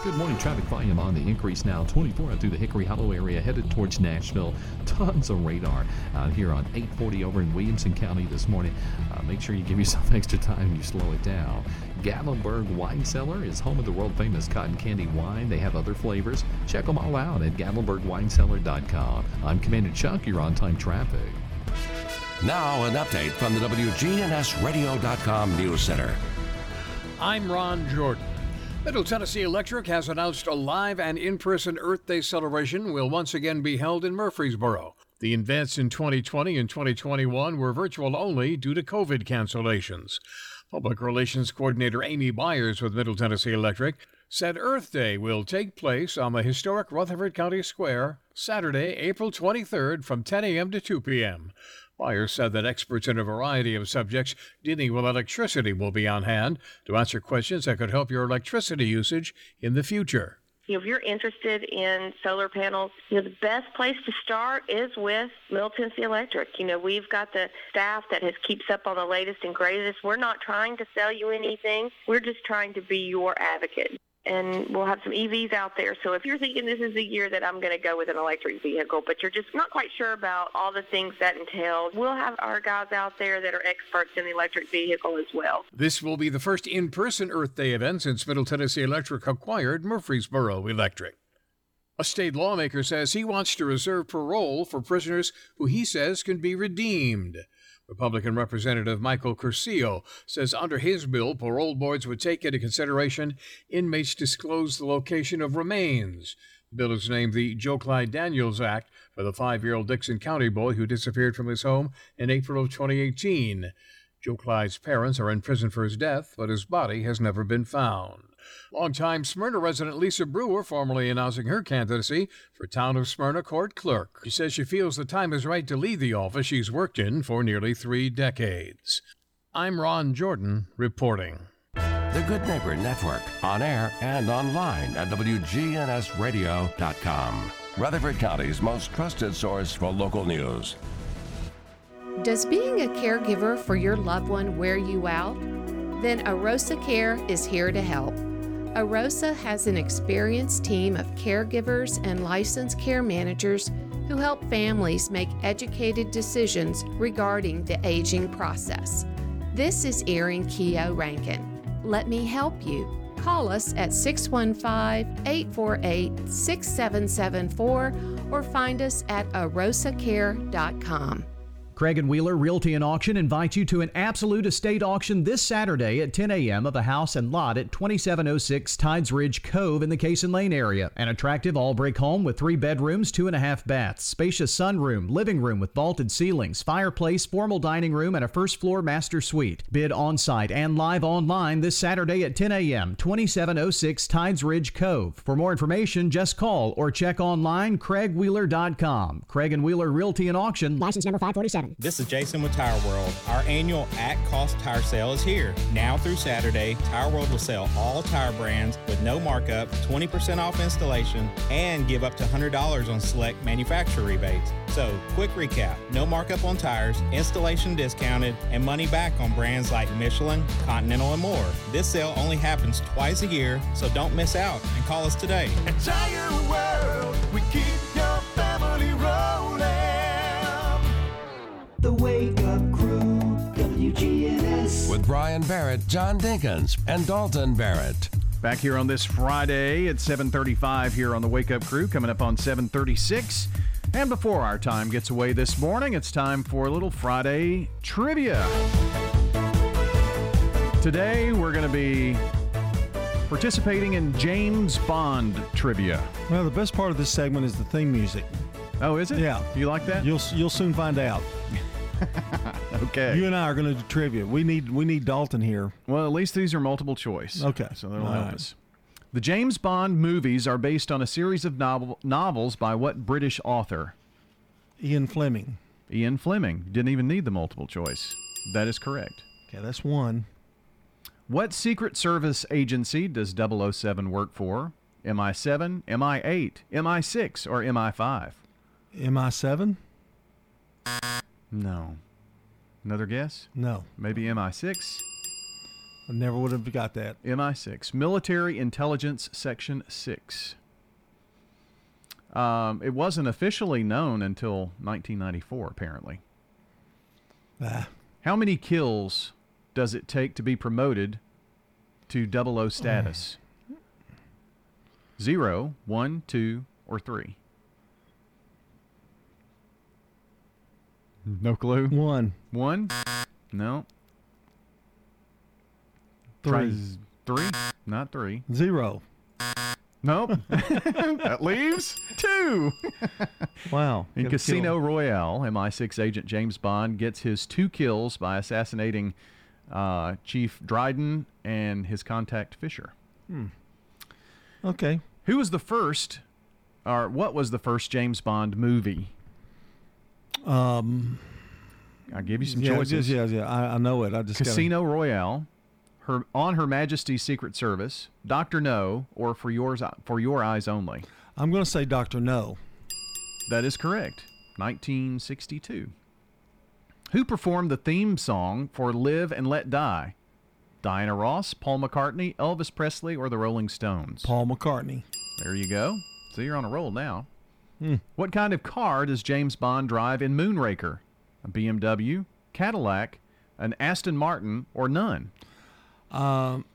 Good morning. Traffic volume on the increase now. 24 through the Hickory Hollow area headed towards Nashville. Tons of radar out here on 840 over in Williamson County this morning. Uh, make sure you give yourself extra time and you slow it down. Gatlinburg Wine Cellar is home of the world famous cotton candy wine. They have other flavors. Check them all out at GatlinburgWineCellar.com. I'm Commander Chuck. You're on time traffic. Now, an update from the WGNSradio.com News Center. I'm Ron Jordan. Middle Tennessee Electric has announced a live and in person Earth Day celebration will once again be held in Murfreesboro. The events in 2020 and 2021 were virtual only due to COVID cancellations. Public Relations Coordinator Amy Byers with Middle Tennessee Electric said Earth Day will take place on the historic Rutherford County Square Saturday, April 23rd from 10 a.m. to 2 p.m. Byers said that experts in a variety of subjects dealing with electricity will be on hand to answer questions that could help your electricity usage in the future. If you're interested in solar panels, you know, the best place to start is with Middle Tennessee Electric. You know, we've got the staff that has keeps up on the latest and greatest. We're not trying to sell you anything. We're just trying to be your advocate. And we'll have some EVs out there. So if you're thinking this is the year that I'm going to go with an electric vehicle, but you're just not quite sure about all the things that entails, we'll have our guys out there that are experts in the electric vehicle as well. This will be the first in person Earth Day event since Middle Tennessee Electric acquired Murfreesboro Electric. A state lawmaker says he wants to reserve parole for prisoners who he says can be redeemed. Republican Representative Michael Curcio says under his bill, parole boards would take into consideration inmates disclose the location of remains. The bill is named the Joe Clyde Daniels Act for the five year old Dickson County boy who disappeared from his home in April of 2018. Joe Clyde's parents are in prison for his death, but his body has never been found. Longtime Smyrna resident Lisa Brewer formally announcing her candidacy for Town of Smyrna Court Clerk. She says she feels the time is right to leave the office she's worked in for nearly three decades. I'm Ron Jordan reporting. The Good Neighbor Network, on air and online at WGNSradio.com. Rutherford County's most trusted source for local news. Does being a caregiver for your loved one wear you out? Then Arosa Care is here to help. Arosa has an experienced team of caregivers and licensed care managers who help families make educated decisions regarding the aging process. This is Erin Keogh Rankin. Let me help you. Call us at 615 848 6774 or find us at arosacare.com. Craig and Wheeler Realty and Auction invite you to an absolute estate auction this Saturday at 10 a.m. of a house and lot at 2706 Tides Ridge Cove in the Cason Lane area. An attractive all brick home with three bedrooms, two and a half baths, spacious sunroom, living room with vaulted ceilings, fireplace, formal dining room, and a first floor master suite. Bid on site and live online this Saturday at 10 a.m. 2706 Tides Ridge Cove. For more information, just call or check online craigwheeler.com. Craig and Wheeler Realty and Auction, license number 547. This is Jason with Tire World. Our annual at cost tire sale is here. Now through Saturday, Tire World will sell all tire brands with no markup, 20% off installation, and give up to $100 on select manufacturer rebates. So, quick recap no markup on tires, installation discounted, and money back on brands like Michelin, Continental, and more. This sale only happens twice a year, so don't miss out and call us today. At Tire World, we keep your family rolling. The Wake Up Crew, WGNS. With Brian Barrett, John Dinkins, and Dalton Barrett. Back here on this Friday at 7:35 here on the Wake Up Crew, coming up on 7:36. And before our time gets away this morning, it's time for a little Friday trivia. Today we're going to be participating in James Bond trivia. Well, the best part of this segment is the theme music. Oh, is it? Yeah. You like that? You'll you'll soon find out. okay. You and I are going to do trivia. We need we need Dalton here. Well, at least these are multiple choice. Okay. So that'll All help right. us. The James Bond movies are based on a series of novel, novels by what British author? Ian Fleming. Ian Fleming. Didn't even need the multiple choice. That is correct. Okay, that's one. What Secret Service agency does 007 work for? MI7, MI8, MI6, or MI5? MI7? No. Another guess? No. Maybe MI6? I never would have got that. MI6, Military Intelligence Section 6. Um, it wasn't officially known until 1994, apparently. Ah. How many kills does it take to be promoted to double O status? Zero, one, two, or three? No clue. One. One? No. Three. Z- three? Not three. Zero. Nope. that leaves two. Wow. In Casino kill. Royale, MI6 agent James Bond gets his two kills by assassinating uh, Chief Dryden and his contact Fisher. Hmm. Okay. Who was the first, or what was the first James Bond movie? Um, I'll give you some yeah, choices. yeah, yeah. I, I know it. I just gotta- Casino Royale, her on Her Majesty's Secret Service, Doctor No, or for yours for your eyes only. I'm going to say Doctor No. That is correct. 1962. Who performed the theme song for Live and Let Die? Diana Ross, Paul McCartney, Elvis Presley, or the Rolling Stones? Paul McCartney. There you go. So you're on a roll now. Hmm. What kind of car does James Bond drive in Moonraker? A BMW, Cadillac, an Aston Martin, or none? Um,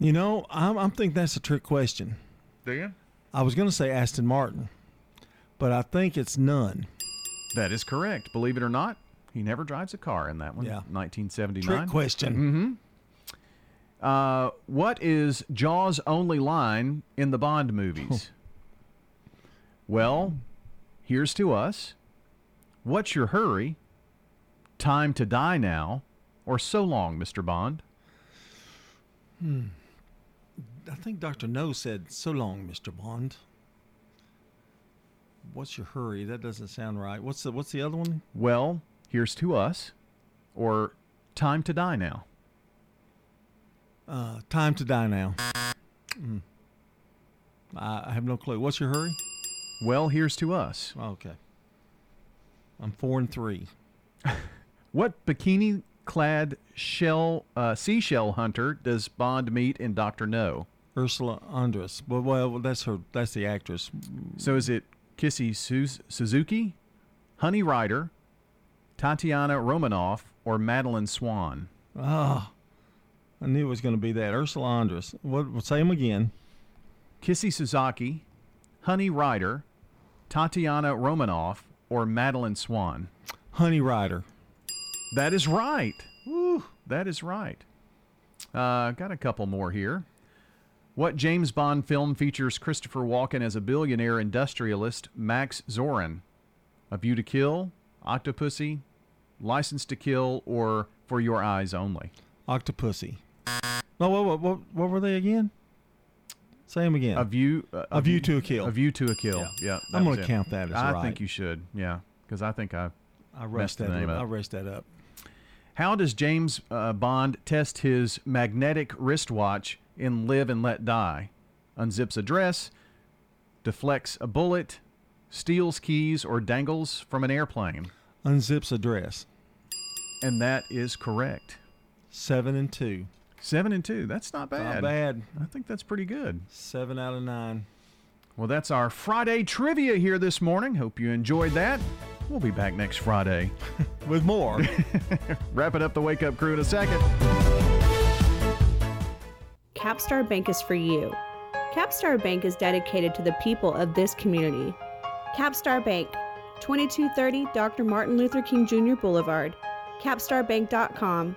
you know, I'm, I'm thinking that's a trick question. Do you? I was going to say Aston Martin, but I think it's none. That is correct. Believe it or not, he never drives a car in that one. Yeah. 1979. Trick question. Mm-hmm. Uh, what is Jaws' only line in the Bond movies? Well, here's to us. What's your hurry? Time to die now, or so long, Mr. Bond? Hmm. I think Doctor No said, "So long, Mister Bond." What's your hurry? That doesn't sound right. What's the What's the other one? Well, here's to us, or time to die now. Uh, time to die now. Mm. I, I have no clue. What's your hurry? Well, here's to us. Okay. I'm four and three. What bikini clad shell uh, seashell hunter does Bond meet in Doctor No? Ursula Andress. Well, well, that's her. That's the actress. So is it Kissy Suz- Suzuki, Honey Rider, Tatiana Romanoff, or Madeleine Swann? Ah, I knew it was going to be that. Ursula Andress. What? what say them again. Kissy Suzuki, Honey Rider, Tatiana Romanoff, or Madeleine Swann? Honey Rider. That is right. Woo, that is right. Uh, got a couple more here. What James Bond film features Christopher Walken as a billionaire industrialist, Max Zorin? A View to Kill, Octopussy, License to Kill, or For Your Eyes Only? Octopussy. No, what, what, what, what were they again? Say them again. A View. Uh, A View to a Kill. A View to a Kill. Yeah. Yeah. I'm gonna count that as I right. think you should. Yeah, because I think I. I the that. Up. up. I rest that up. How does James uh, Bond test his magnetic wristwatch in Live and Let Die? Unzips a dress, deflects a bullet, steals keys, or dangles from an airplane? Unzips a dress. And that is correct. Seven and two. Seven and two. That's not bad. Not bad. bad. I think that's pretty good. Seven out of nine. Well, that's our Friday trivia here this morning. Hope you enjoyed that. We'll be back next Friday with more. Wrapping up the Wake Up Crew in a second. Capstar Bank is for you. Capstar Bank is dedicated to the people of this community. Capstar Bank, 2230 Dr. Martin Luther King Jr. Boulevard, capstarbank.com.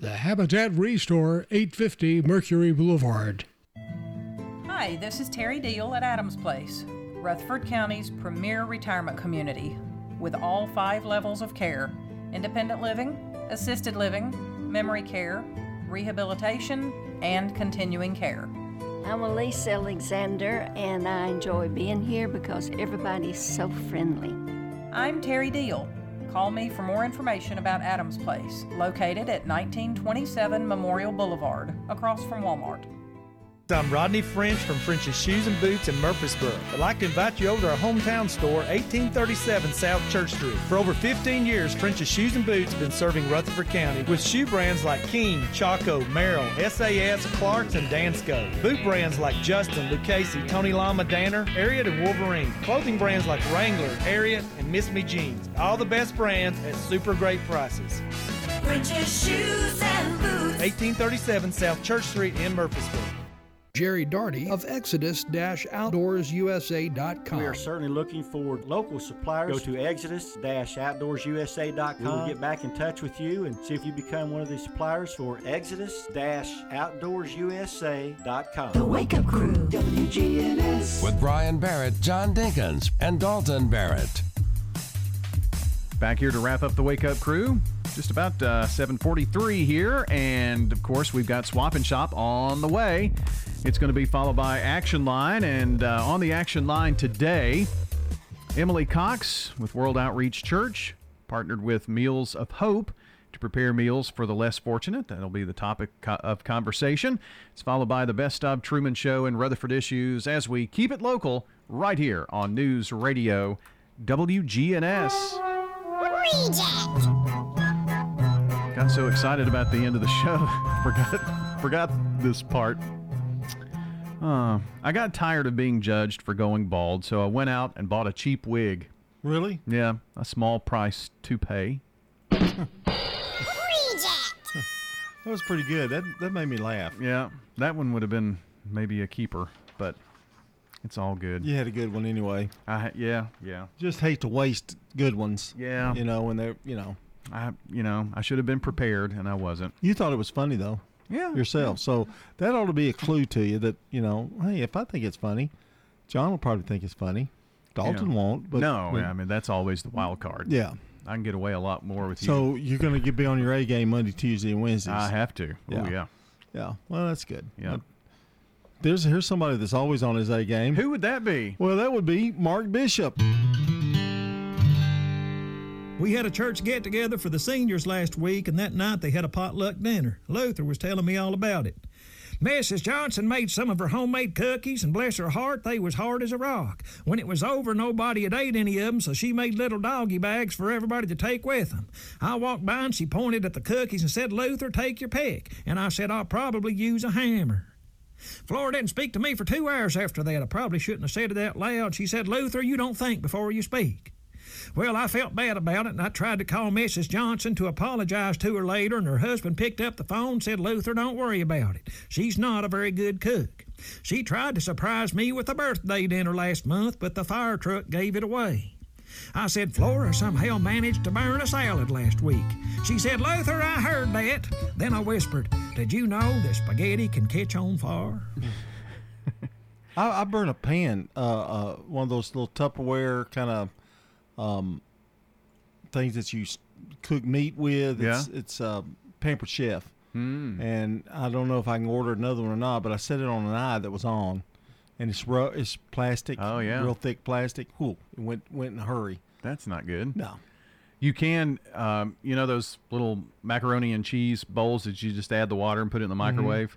The Habitat Restore, 850 Mercury Boulevard. Hi, this is Terry Deal at Adams Place, Rutherford County's premier retirement community, with all five levels of care independent living, assisted living, memory care, rehabilitation, and continuing care. I'm Elise Alexander, and I enjoy being here because everybody's so friendly. I'm Terry Deal. Call me for more information about Adams Place, located at 1927 Memorial Boulevard, across from Walmart. I'm Rodney French from French's Shoes and Boots in Murfreesboro. I'd like to invite you over to our hometown store, 1837 South Church Street. For over 15 years, French's Shoes and Boots have been serving Rutherford County with shoe brands like King, Chaco, Merrell, SAS, Clarks, and Dansko. Boot brands like Justin, Lucchese, Tony Lama, Danner, Ariat, and Wolverine. Clothing brands like Wrangler, Ariat, and Miss Me Jeans. All the best brands at super great prices. French's Shoes and Boots. 1837 South Church Street in Murfreesboro. Jerry Darty of Exodus-OutdoorsUSA.com. We are certainly looking for local suppliers. Go to Exodus-OutdoorsUSA.com. We will get back in touch with you and see if you become one of the suppliers for Exodus-OutdoorsUSA.com. The Wake Up Crew, WGNS. With Brian Barrett, John Dinkins, and Dalton Barrett. Back here to wrap up the Wake Up Crew. Just about uh, 7:43 here, and of course we've got Swap and Shop on the way. It's going to be followed by Action Line, and uh, on the Action Line today, Emily Cox with World Outreach Church partnered with Meals of Hope to prepare meals for the less fortunate. That'll be the topic of conversation. It's followed by the Best of Truman Show and Rutherford Issues as we keep it local right here on News Radio WGNS. Got so excited about the end of the show, forgot forgot this part. Uh, I got tired of being judged for going bald, so I went out and bought a cheap wig. Really? Yeah, a small price to pay. That was pretty good. That that made me laugh. Yeah, that one would have been maybe a keeper, but it's all good. You had a good one anyway. I yeah yeah. Just hate to waste good ones. Yeah. You know when they're you know. I you know I should have been prepared and I wasn't. You thought it was funny though. Yeah. Yourself. So that ought to be a clue to you that you know, hey, if I think it's funny, John will probably think it's funny. Dalton Yeah. won't. But no, but- I mean that's always the wild card. Yeah. I can get away a lot more with you. So you're going to be on your A game Monday, Tuesday, and Wednesdays. I have to. Oh yeah. Yeah. Well, that's good. Yeah. But There's here's somebody that's always on his A game. Who would that be? Well, that would be Mark Bishop. We had a church get together for the seniors last week, and that night they had a potluck dinner. Luther was telling me all about it. Mrs. Johnson made some of her homemade cookies, and bless her heart, they was hard as a rock. When it was over, nobody had ate any of 'em, so she made little doggy bags for everybody to take with 'em. I walked by and she pointed at the cookies and said, Luther, take your pick. And I said, I'll probably use a hammer. Flora didn't speak to me for two hours after that. I probably shouldn't have said it out loud. She said, Luther, you don't think before you speak. Well, I felt bad about it, and I tried to call Mrs. Johnson to apologize to her later, and her husband picked up the phone and said, Luther, don't worry about it. She's not a very good cook. She tried to surprise me with a birthday dinner last month, but the fire truck gave it away. I said, Flora somehow managed to burn a salad last week. She said, Luther, I heard that. Then I whispered, Did you know that spaghetti can catch on fire? I, I burn a pan, uh, uh, one of those little Tupperware kind of um, things that you cook meat with. It's, it's uh, Pampered Chef. Hmm. And I don't know if I can order another one or not, but I set it on an eye that was on, and it's ru- it's plastic. Oh, yeah. real thick plastic. Whew, it went went in a hurry. That's not good. No. You can, um, you know, those little macaroni and cheese bowls that you just add the water and put it in the Mm-hmm. microwave.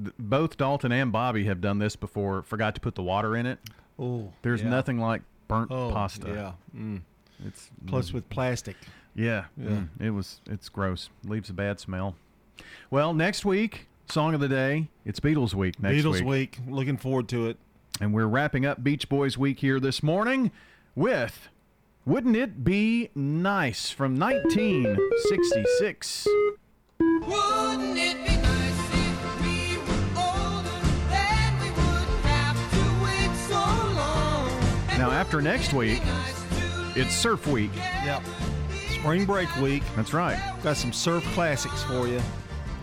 Th- Both Dalton and Bobby have done this before. Forgot to put the water in it. Oh, there's yeah. nothing like burnt Oh, pasta. yeah. Mm. It's Plus mm. with plastic. Yeah, Yeah. mm, it was. It's gross. Leaves a bad smell. Well, next week, song of the day. It's Beatles week next Beatles week. week. Looking forward to it. And we're wrapping up Beach Boys week here this morning with "Wouldn't It Be Nice" from 1966. Wouldn't it be after next week, it's Surf Week. Yep. Spring break week. That's right. Got some surf classics for you.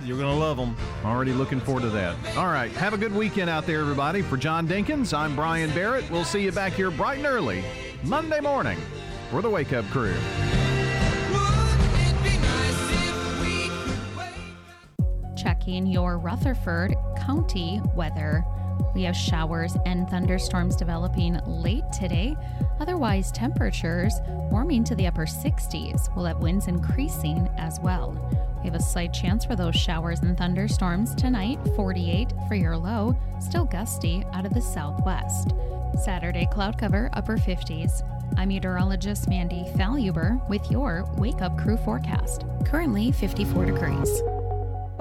You're gonna love them. Already looking forward to that. All right. Have a good weekend out there, everybody. For John Dinkins, I'm Brian Barrett. We'll see you back here bright and early Monday morning for the Wake Up Crew. Check Checking your Rutherford County weather. We have showers and thunderstorms developing late today. Otherwise, temperatures warming to the upper 60s. We'll have winds increasing as well. We have a slight chance for those showers and thunderstorms tonight, 48 for your low, still gusty out of the southwest. Saturday, cloud cover, upper 50s. I'm meteorologist Mandy Faluber with your Wake Up Crew forecast. Currently 54 degrees.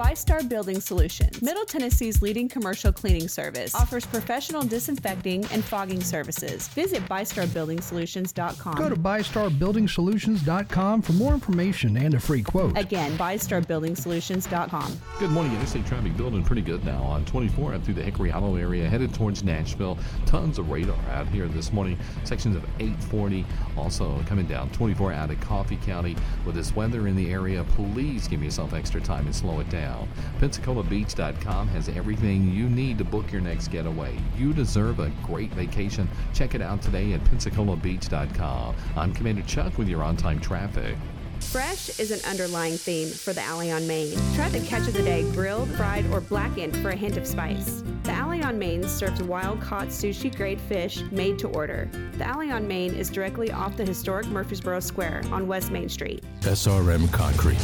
ByStar Building Solutions, Middle Tennessee's leading commercial cleaning service, offers professional disinfecting and fogging services. Visit ByStarBuildingSolutions.com. Go to ByStarBuildingSolutions.com for more information and a free quote. Again, ByStarBuildingSolutions.com. Good morning. Interstate traffic building pretty good now on 24 up through the Hickory Hollow area, headed towards Nashville. Tons of radar out here this morning. Sections of 840 also coming down 24 out of Coffee County. With this weather in the area, please give yourself extra time and slow it down. PensacolaBeach.com has everything you need to book your next getaway. You deserve a great vacation. Check it out today at PensacolaBeach.com. I'm Commander Chuck with your on time traffic. Fresh is an underlying theme for the Alley on Main. Try the catch of the day grilled, fried, or blackened for a hint of spice. The Alley on Main serves wild caught sushi grade fish made to order. The Alley on Main is directly off the historic Murfreesboro Square on West Main Street. SRM Concrete.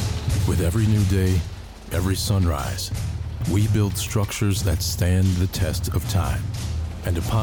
With every new day, every sunrise, we build structures that stand the test of time. And upon